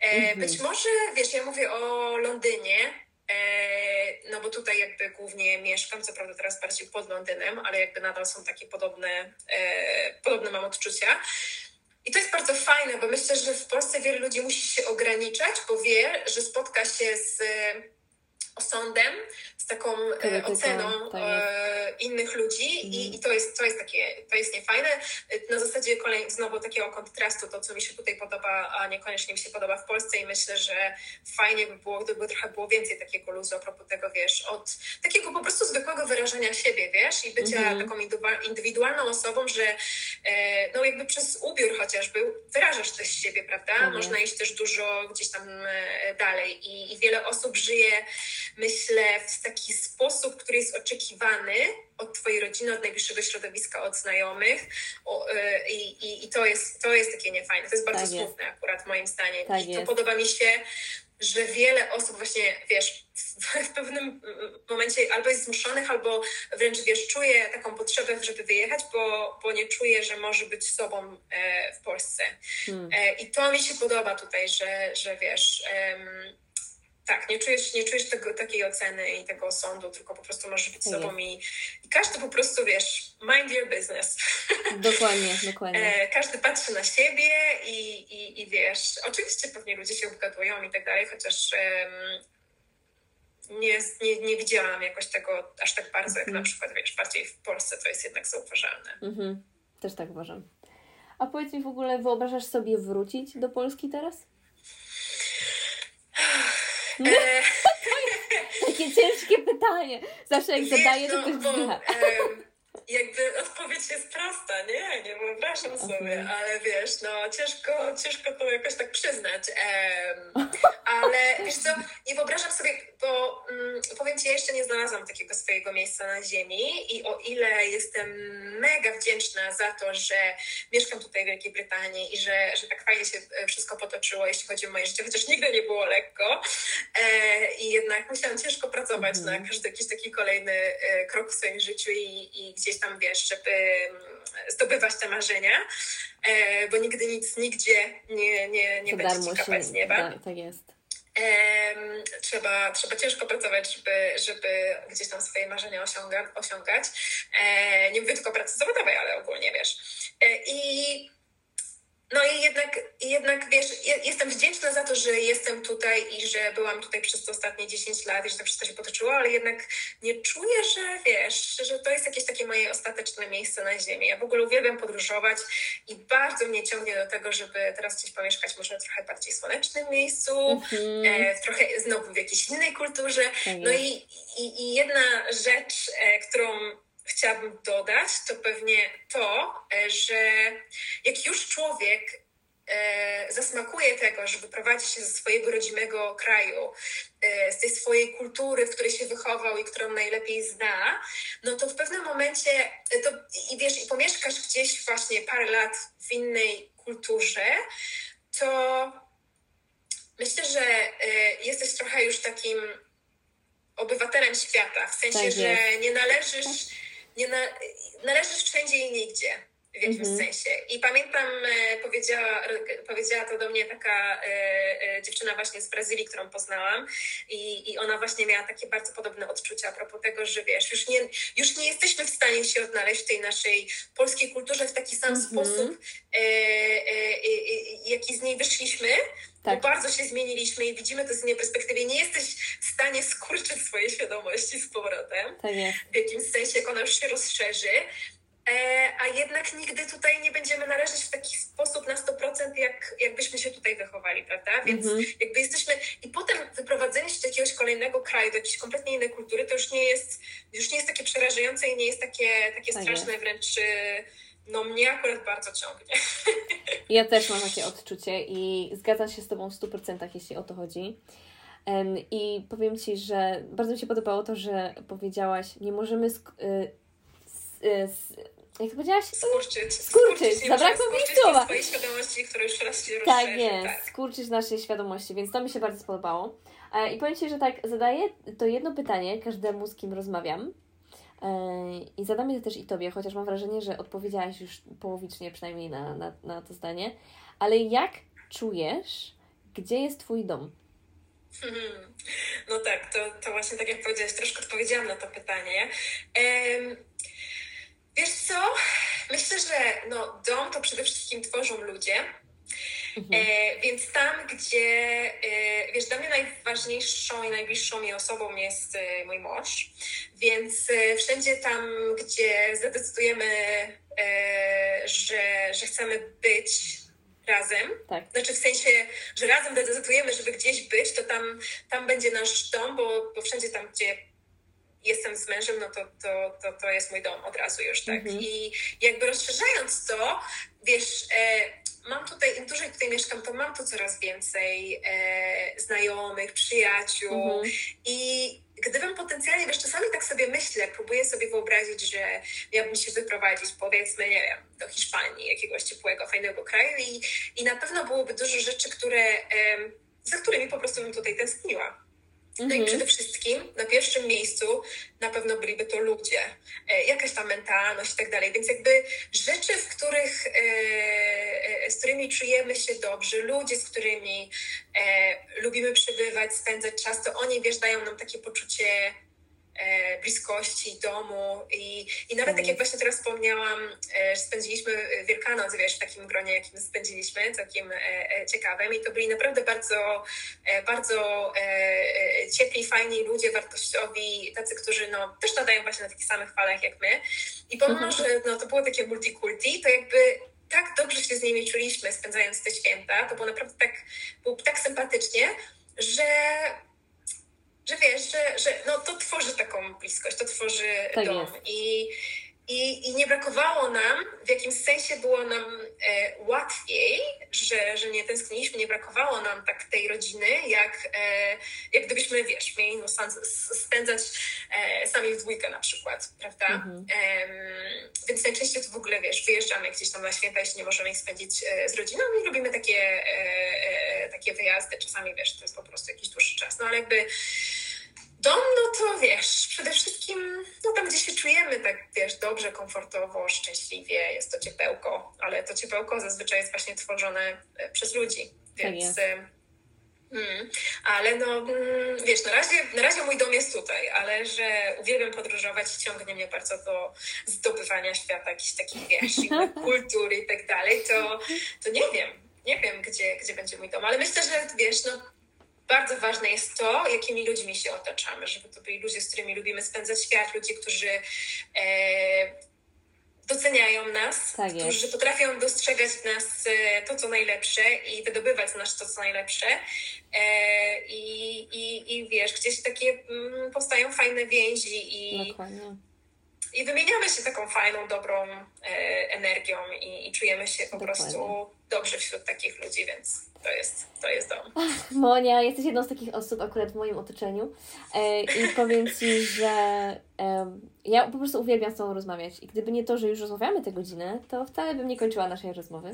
E, mhm. Być może, wiesz, ja mówię o Londynie, e, no bo tutaj jakby głównie mieszkam, co prawda teraz bardziej pod Londynem, ale jakby nadal są takie podobne, e, podobne mam odczucia. I to jest bardzo fajne, bo myślę, że w Polsce wiele ludzi musi się ograniczać, bo wie, że spotka się z osądem, z taką oceną tak innych ludzi. I, i, to, jest, to jest takie, to jest niefajne. Na zasadzie kolej, znowu takiego kontrastu, to co mi się tutaj podoba, a niekoniecznie mi się podoba w Polsce i myślę, że fajnie by było, gdyby trochę było więcej takiego luzu a propos tego, wiesz, od takiego po prostu zwykłego wyrażania siebie, wiesz, i bycia mhm. taką indywidualną osobą, że e, no jakby przez ubiór chociażby wyrażasz też siebie, prawda? Mhm. Można iść też dużo gdzieś tam dalej i, i wiele osób żyje, myślę, w taki taki sposób, który jest oczekiwany od Twojej rodziny, od najbliższego środowiska, od znajomych. O, y, i, I to jest, to jest takie niefajne. To jest bardzo tak smutne jest. akurat moim zdaniem. Tak I to jest. podoba mi się, że wiele osób właśnie, wiesz, w, w, pewnym momencie albo jest zmuszonych, albo wręcz, wiesz, czuje taką potrzebę, żeby wyjechać, bo, bo nie czuje, że może być sobą e, w Polsce. Hmm. E, I to mi się podoba tutaj, że, że wiesz... Em, tak, nie czujesz, nie czujesz tego, takiej oceny i tego sądu, tylko po prostu możesz być sobą i, i każdy po prostu, wiesz, mind your business. Dokładnie, dokładnie. E, każdy patrzy na siebie i, i, i wiesz, oczywiście pewnie ludzie się obgadują i tak dalej, chociaż um, nie, nie, nie widziałam jakoś tego aż tak bardzo, jak na mhm. przykład, wiesz, bardziej w Polsce to jest jednak zauważalne. Mhm. Też tak uważam. A powiedz mi w ogóle, wyobrażasz sobie wrócić do Polski teraz? E... Takie ciężkie pytanie. Zawsze jak zadaję, to ktoś no, jakby odpowiedź jest prosta, nie? Nie wyobrażam sobie, ale wiesz, no ciężko, ciężko to jakoś tak przyznać. Um, ale wiesz co, nie wyobrażam sobie, bo um, powiem Ci, ja jeszcze nie znalazłam takiego swojego miejsca na ziemi i o ile jestem mega wdzięczna za to, że mieszkam tutaj w Wielkiej Brytanii i że, że tak fajnie się e, wszystko potoczyło, jeśli chodzi o moje życie, chociaż nigdy nie było lekko e, jednak musiałam ciężko pracować mm na każdy jakiś taki kolejny e, krok w swoim życiu i, i gdzieś tam, wiesz, żeby mm, zdobywać te marzenia, e, bo nigdy nic nigdzie nie, nie, nie będzie ci kapać z nieba. Tak, tak jest. Trzeba, trzeba ciężko pracować, żeby, żeby gdzieś tam swoje marzenia osiąga, osiągać. E, nie mówię tylko o pracy zawodowej, ale ogólnie wiesz. E, I no i jednak, jednak wiesz, jestem wdzięczna za to, że jestem tutaj i że byłam tutaj przez te ostatnie 10 lat i że to wszystko się potoczyło, ale jednak nie czuję, że wiesz, że to jest jakieś takie moje ostateczne miejsce na ziemi. Ja w ogóle uwielbiam podróżować i bardzo mnie ciągnie do tego, żeby teraz gdzieś pomieszkać może w trochę bardziej słonecznym miejscu, mm-hmm. e, trochę znowu w jakiejś innej kulturze. Tak no i, i, i jedna rzecz, e, którą chciałabym dodać, to pewnie to, e, że jak już człowiek e, zasmakuje tego, że wyprowadzi się ze swojego rodzimego kraju, e, z tej swojej kultury, w której się wychował i którą najlepiej zna, no to w pewnym momencie to, i wiesz, i pomieszkasz gdzieś właśnie parę lat w innej kulturze, to myślę, że jesteś trochę już takim obywatelem świata, w sensie, tak że nie należysz, nie na, należysz wszędzie i nigdzie w jakimś mm -hmm. sensie. I pamiętam, e, powiedziała, powiedziała to do mnie taka e, e, dziewczyna właśnie z Brazylii, którą poznałam i, i ona właśnie miała takie bardzo podobne odczucia a propos tego, że wiesz, już nie, już nie jesteśmy w stanie się odnaleźć w tej naszej polskiej kulturze w taki sam mm -hmm. sposób, e, e, jaki z niej wyszliśmy, tak. bo bardzo się zmieniliśmy i widzimy to z innej perspektywy. Nie jesteś w stanie skurczyć swojej świadomości z powrotem. Tak jest. W jakimś sensie, jak ona już się rozszerzy. E, a jednak nigdy tutaj nie będziemy należeć w taki sposób na 100%, jak, jakbyśmy się tutaj wychowali, prawda? Więc -hmm. jakby jesteśmy. I potem wyprowadzenie się do jakiegoś kolejnego kraju, do jakiejś kompletnie innej kultury, to już nie jest, już nie jest takie przerażające i nie jest takie, takie tak straszne, jest. wręcz. No, mnie akurat bardzo ciągnie. Ja też mam takie odczucie i zgadzam się z Tobą w 100%, jeśli o to chodzi. I powiem Ci, że bardzo mi się podobało to, że powiedziałaś, nie możemy. Sk- y, y, jak to powiedziałaś? Skurczyć. Skurczyć, zabrakło mi słowa. swojej świadomości, która już raz się Tak jest, tak. skurczyć naszej świadomości, więc to mi się bardzo spodobało. E, I powiem Ci, że tak, zadaję to jedno pytanie każdemu, z kim rozmawiam. I zadam je też i Tobie, chociaż mam wrażenie, że odpowiedziałaś już połowicznie przynajmniej na, na, na to zdanie. Ale jak czujesz, gdzie jest Twój dom? No tak, to, to właśnie tak jak powiedziałaś, troszkę odpowiedziałam na to pytanie. Wiesz co? Myślę, że no, dom to przede wszystkim tworzą ludzie. Mhm. E, więc tam, gdzie, e, wiesz, dla mnie najważniejszą i najbliższą mi osobą jest e, mój mąż, więc e, wszędzie tam, gdzie zadecydujemy, e, że, że chcemy być razem, tak. znaczy w sensie, że razem decydujemy, żeby gdzieś być, to tam, tam będzie nasz dom, bo, bo wszędzie tam, gdzie jestem z mężem, no to, to, to, to jest mój dom od razu już, tak? Mhm. I jakby rozszerzając to, wiesz, e, mam tutaj, im dłużej tutaj mieszkam, to mam tu coraz więcej e, znajomych, przyjaciół mhm. i gdybym potencjalnie, wiesz, czasami tak sobie myślę, próbuję sobie wyobrazić, że miałbym się wyprowadzić, powiedzmy, nie wiem, do Hiszpanii, jakiegoś ciepłego, fajnego kraju i, i na pewno byłoby dużo rzeczy, które, e, za którymi po prostu bym tutaj tęskniła. No i mhm. przede wszystkim na pierwszym miejscu na pewno byliby to ludzie, e, jakaś ta mentalność i tak dalej. Więc jakby rzeczy, w których, e, e, z którymi czujemy się dobrze, ludzie, z którymi lubimy przebywać, spędzać czas, to oni, wiesz, dają nam takie poczucie bliskości domu i, i nawet tak jak właśnie teraz wspomniałam, e, spędziliśmy Wielkanoc, wiesz, w takim gronie, jakim spędziliśmy, takim e, ciekawym i to byli naprawdę bardzo, bardzo ciepli, fajni ludzie, wartościowi, tacy, którzy no, też nadają właśnie na takich samych falach jak my. I pomimo, mhm. że no, to było takie multikulti, to jakby tak dobrze się z nimi czuliśmy, spędzając te święta, to było naprawdę tak, było tak sympatycznie, że że wiesz, że, że no, to tworzy taką bliskość, to tworzy tak dom. I, i, I nie brakowało nam, w jakimś sensie było nam e, łatwiej, że, że nie tęskniliśmy, nie brakowało nam tak tej rodziny, jak, e, jak gdybyśmy, wiesz, mieli no, spędzać e, sami w dwójkę na przykład, prawda? Mhm. więc najczęściej to w ogóle, wiesz, wyjeżdżamy gdzieś tam na święta, jeśli nie możemy ich spędzić e, z rodziną i robimy takie, e, e, takie wyjazdy. Czasami, wiesz, to jest po prostu jakiś dłuższy czas, no ale jakby Dom, no to wiesz, przede wszystkim no tam, gdzie się czujemy tak, wiesz, dobrze, komfortowo, szczęśliwie, jest to ciepełko, ale to ciepełko zazwyczaj jest właśnie tworzone e, przez ludzi, tak więc... Hmm. Ale no, mm, wiesz, na razie, na razie mój dom jest tutaj, ale że uwielbiam podróżować i ciągnie mnie bardzo do zdobywania świata, jakichś takich, wiesz, kultury i tak dalej, to, to nie wiem, nie wiem, gdzie, gdzie będzie mój dom, ale myślę, że wiesz, no bardzo ważne jest to, jakimi ludźmi się otaczamy, żeby to byli ludzie, z którymi lubimy spędzać świat, ludzie, którzy e, doceniają nas, tak którzy potrafią dostrzegać w nas e, to, co najlepsze i wydobywać z nas to, co najlepsze. E, i, i, I wiesz, gdzieś takie mm, powstają fajne więzi i. Dokładnie i wymieniamy się taką fajną, dobrą e, energią i, i, czujemy się po Dokładnie. prostu dobrze wśród takich ludzi, więc to jest, to jest dom. Ach, Monia, jesteś jedną z takich osób akurat w moim otoczeniu e, i powiem Ci, że e, ja po prostu uwielbiam z Tobą rozmawiać i gdyby nie to, że już rozmawiamy tę godzinę, to wcale bym nie kończyła naszej rozmowy.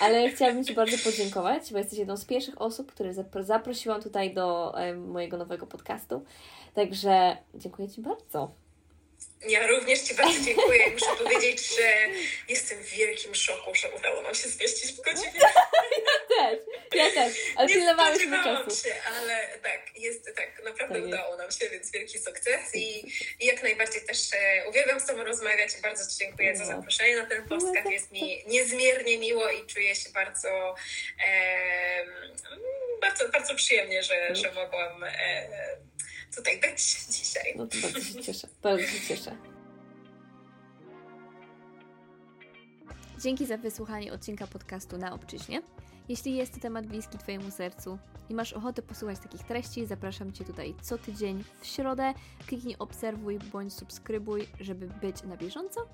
Ale chciałabym Ci bardzo podziękować, bo jesteś jedną z pierwszych osób, które zaprosiłam tutaj do e, mojego nowego podcastu. Także dziękuję Ci bardzo. Ja również Ci bardzo dziękuję. Muszę powiedzieć, że jestem w wielkim szoku, że udało nam się zmieścić w godzinie. Ja też, ja też. Ale nie spodziewałam czasu. się, ale tak, jest tak, naprawdę tak udało nam się, więc wielki sukces i, i jak najbardziej też e, uwielbiam z Tobą rozmawiać i bardzo Ci dziękuję no. za zaproszenie na ten podcast. Jest mi niezmiernie miło i czuję się bardzo, e, bardzo, bardzo przyjemnie, że, no. że mogłam e, tutaj być dzisiaj. No to bardzo się cieszę, bardzo się cieszę. Dzięki za wysłuchanie odcinka podcastu na obczyźnie. Jeśli jest to temat bliski Twojemu sercu i masz ochotę posłuchać takich treści, zapraszam Cię tutaj co tydzień w środę. Kliknij obserwuj bądź subskrybuj, żeby być na bieżąco.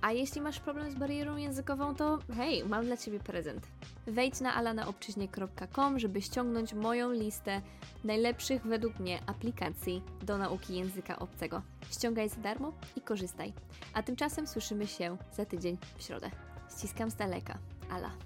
A jeśli masz problem z barierą językową, to hej, mam dla Ciebie prezent. Wejdź na alanaobczyźnie.com, żeby ściągnąć moją listę najlepszych według mnie aplikacji do nauki języka obcego. Ściągaj za darmo i korzystaj. A tymczasem słyszymy się za tydzień w środę. Ściskam z daleka. Ala.